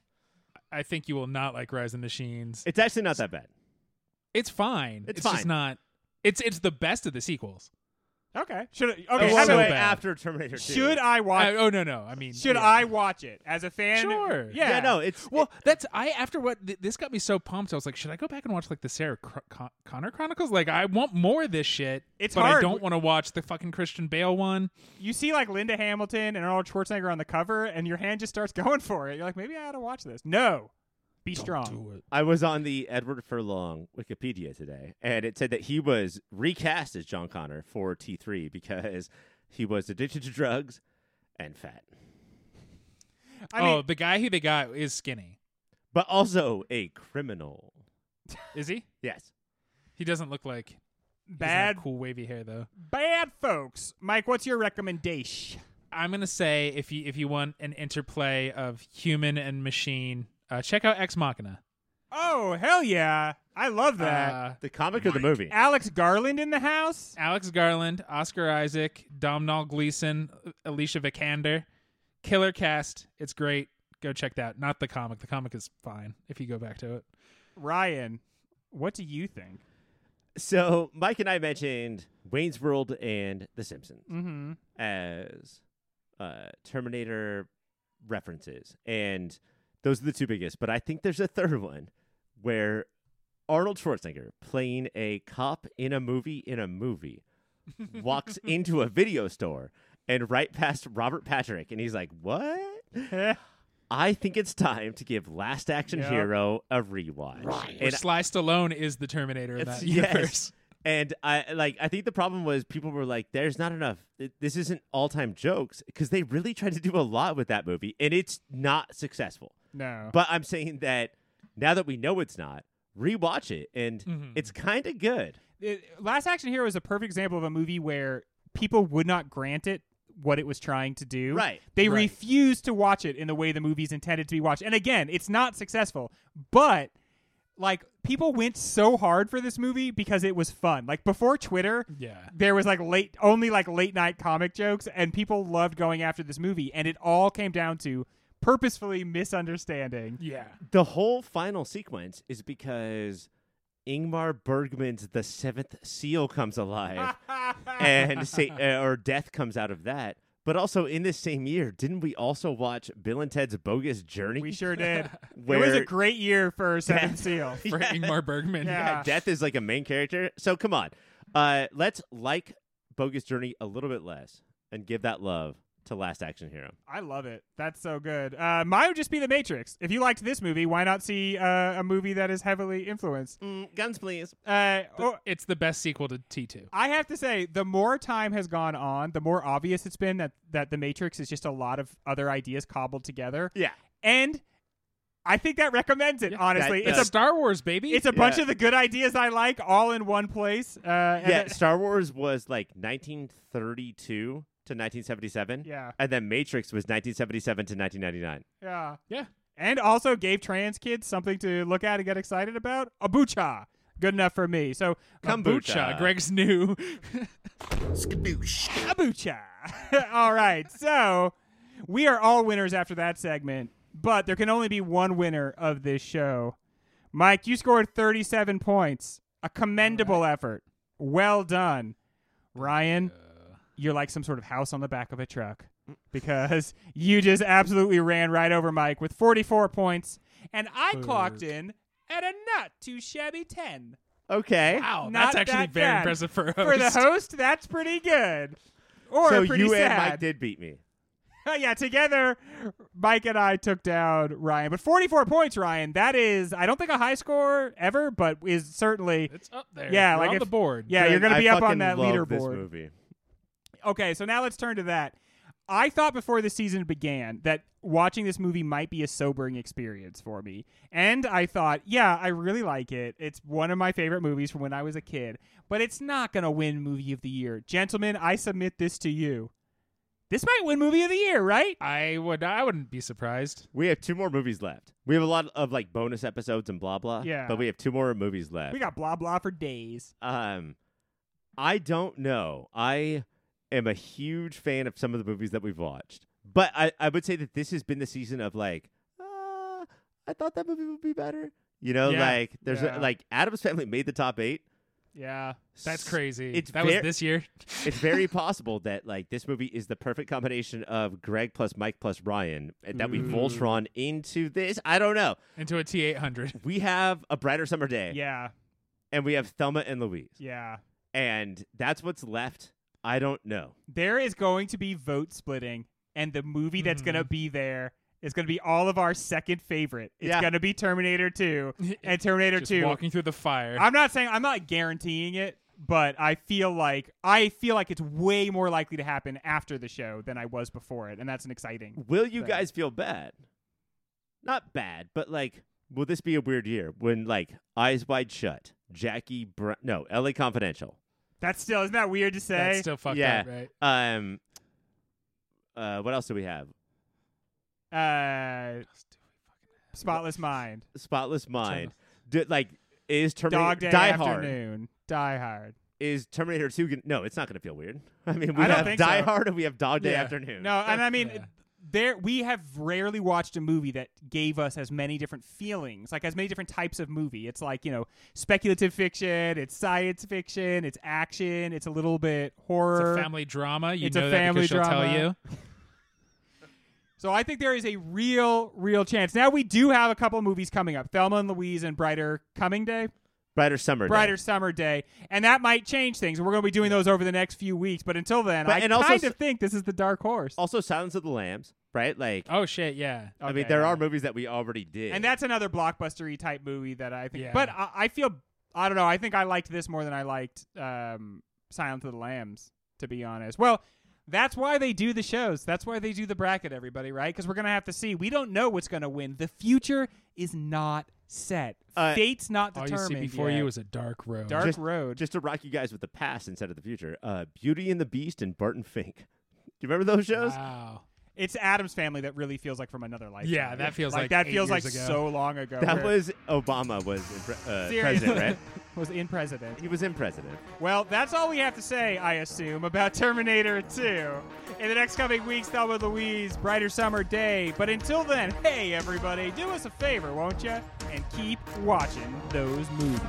I think you will not like Rise of the Machines. It's actually not that bad. It's fine. It's just fine. not. It's it's the best of the sequels. Okay. Should I, okay. How so about, after Terminator 2. should I watch? I- oh no no. I mean, should yeah. I watch it as a fan? Sure. Yeah. Yeah, no, it's Well, that's I after what th- this got me so pumped. I was like, should I go back and watch like the Sarah Cr- Con- Connor Chronicles? Like, I want more of this shit. It's but I hard. don't want to watch the fucking Christian Bale one. You see like Linda Hamilton and Arnold Schwarzenegger on the cover, and your hand just starts going for it. You're like, maybe I ought to watch this. No. Be strong. I was on the Edward Furlong Wikipedia today, and it said that he was recast as John Connor for T3 because he was addicted to drugs and fat, I mean, oh, the guy who they got is skinny. but also a criminal. Is he? Yes. He doesn't look like he bad, have cool wavy hair though. bad folks. Mike, what's your recommendation? I'm gonna say if you if you want an interplay of human and machine, uh, check out Ex Machina. Oh hell yeah! I love that. Uh, The comic or the movie? Alex Garland in the house. Alex Garland, Oscar Isaac, Domhnall Gleeson, Alicia Vikander, killer cast. It's great. Go check that. Not the comic. The comic is fine if you go back to it. Ryan, what do you think? So Mike and I mentioned Wayne's World and The Simpsons Mm-hmm. as uh, Terminator references, and those are the two biggest. But I think there's a third one where Arnold Schwarzenegger playing a cop in a movie in a movie walks into a video store and right past Robert Patrick, and he's like, "What?" I think it's time to give Last Action Yep. Hero a rewatch. Right. Where And Sly Stallone is the Terminator in It's- that yes. universe. And I like I think the problem was people were like, "There's not enough. This isn't all time jokes," because they really tried to do a lot with that movie, and it's not successful. No. But I'm saying that now that we know it's not, rewatch it, and Mhm. it's kind of good. It- Last Action Hero is a perfect example of a movie where people would not grant it what it was trying to do. Right. They Right. refused to watch it in the way the movie's intended to be watched. And again, it's not successful, but like people went so hard for this movie because it was fun. Like before Twitter, Yeah. there was like late only like late night comic jokes and people loved going after this movie and it all came down to purposefully misunderstanding. Yeah. The whole final sequence is because Ingmar Bergman's The Seventh Seal comes alive, and say, uh, or death comes out of that. But also in this same year, didn't we also watch Bill and Ted's Bogus Journey? we sure did. where it was a great year for Seventh Seal. For Ingmar Bergman. Yeah. Yeah, Death is like a main character. So come on, uh, let's like Bogus Journey a little bit less and give that love to Last Action Hero. I love it. That's so good. Uh, mine would just be The Matrix. If you liked this movie, why not see uh, a movie that is heavily influenced? Mm, guns, please. Uh, oh, It's the best sequel to T2. I have to say, the more time has gone on, the more obvious it's been that that The Matrix is just a lot of other ideas cobbled together, Yeah, and I think that recommends it. honestly, that it's a Star Wars, baby. it's a bunch of the good ideas I like all in one place. Uh, yeah. it- Star Wars was like 1932 to 1977. yeah, and then Matrix was 1977 to 1999. yeah, Yeah. and also gave trans kids something to look at and get excited about. Abucha, good enough for me. So Kombucha. Greg's new. Skadoosh. Abucha. all right. So we are all winners after that segment, but there can only be one winner of this show. Mike, you scored 37 points. A commendable effort. Well done. Ryan, uh, you're like some sort of house on the back of a truck. Mm. because you just absolutely ran right over Mike with 44 points, and I clocked in at a not too shabby 10. Okay. Wow, Not that's actually that very bad. impressive for a For the host. host, that's pretty good. Or so pretty you sad. and Mike did beat me. yeah, together, Mike and I took down Ryan. But 44 points, Ryan. That is, I don't think a high score ever, but is certainly. It's up there. Yeah, We're like on if- the board. Yeah, you're going to I be up on that love This leaderboard. Movie. Okay, so now let's turn to that. I thought before the season began that watching this movie might be a sobering experience for me. And I thought, yeah, I really like it. It's one of my favorite movies from when I was a kid, but it's not going to win movie of the year. Gentlemen, I submit this to you. This might win movie of the year, right? I would. I wouldn't be surprised. We have two more movies left. We have a lot of like bonus episodes and blah blah. Yeah. But we have two more movies left. We got blah blah for days. Um, I don't know. I am a huge fan of some of the movies that we've watched, but I, I would say that this has been the season of like, uh, I thought that movie would be better. You know, Yeah. like there's Yeah. a, like Addams Family made the top eight. Yeah. That's crazy. It's that ver- was this year. It's very possible that like this movie is the perfect combination of Greg plus Mike plus Ryan, and that we Voltron into this. I don't know. into a T eight hundred. We have a brighter summer day, Yeah. and we have Thelma and Louise, Yeah. and that's what's left. I don't know. There is going to be vote splitting, and the movie that's going to Mhm. be there is going to be all of our second favorite. It's Yeah. going to be Terminator 2 and Terminator Just 2. walking through the fire. I'm not saying I'm not guaranteeing it, but I feel like I feel like it's way more likely to happen after the show than I was before it, and that's an exciting. Will you thing. guys feel bad? Not bad, but like, will this be a weird year when like Eyes Wide Shut, Jackie Brown, no, L.A. Confidential, That's still isn't that weird to say? That's still fucked Yeah. up, right? um, uh, what else do we have? uh, Spotless Mind, Spotless Mind, D- like is Terminator Dog Day Die Hard? Afternoon, Die Hard. Is Terminator Two? Gonna, no, it's not going to feel weird. I mean, we I don't have think Die so. Hard and we have Dog Day Yeah. Afternoon. No, and I mean. Yeah. There, we have rarely watched a movie that gave us as many different feelings, like as many different types of movie. It's like you know, speculative fiction, it's science fiction, it's action, it's a little bit It's horror. a family drama. You It's a know family that because she'll drama. tell you. So I think there is a real, real chance. Now we do have a couple movies coming up: Thelma and Louise and Brighter Coming Day, Brighter Summer. Day. Brighter Summer Day, and that might change things. We're going to be doing those over the next few weeks. But until then, But- I and also kind s- of think this is the dark horse. Also, Silence of the Lambs. Right? Like, Oh shit, yeah. I mean, there yeah. are movies that we already did, and that's another blockbustery type movie that I think. Yeah. But I, I feel I don't know. I think I liked this more than I liked um, Silence of the Lambs, to be honest. Well, that's why they do the shows. That's why they do the bracket, everybody, right? Because we're gonna have to see. We don't know what's gonna win. The future is not set. Uh, Fate's not All you see before yet. you is a dark road. dark Just- road. just to rock you guys with the past instead of the future. Uh, Beauty and the Beast and Barton Fink. Do you remember those shows? Wow. It's Addams Family that really feels like from another life. Yeah, that feels like that eight feels like ago. so long ago. That where- was Obama was in pre- uh, Seriously. president, right? was in president. He was in president. Well, that's all we have to say, I assume, about Terminator 2. In the next coming weeks, Thelma and Louise, Brighter Summer Day. But until then, hey, everybody, do us a favor, won't you? And keep watching those movies.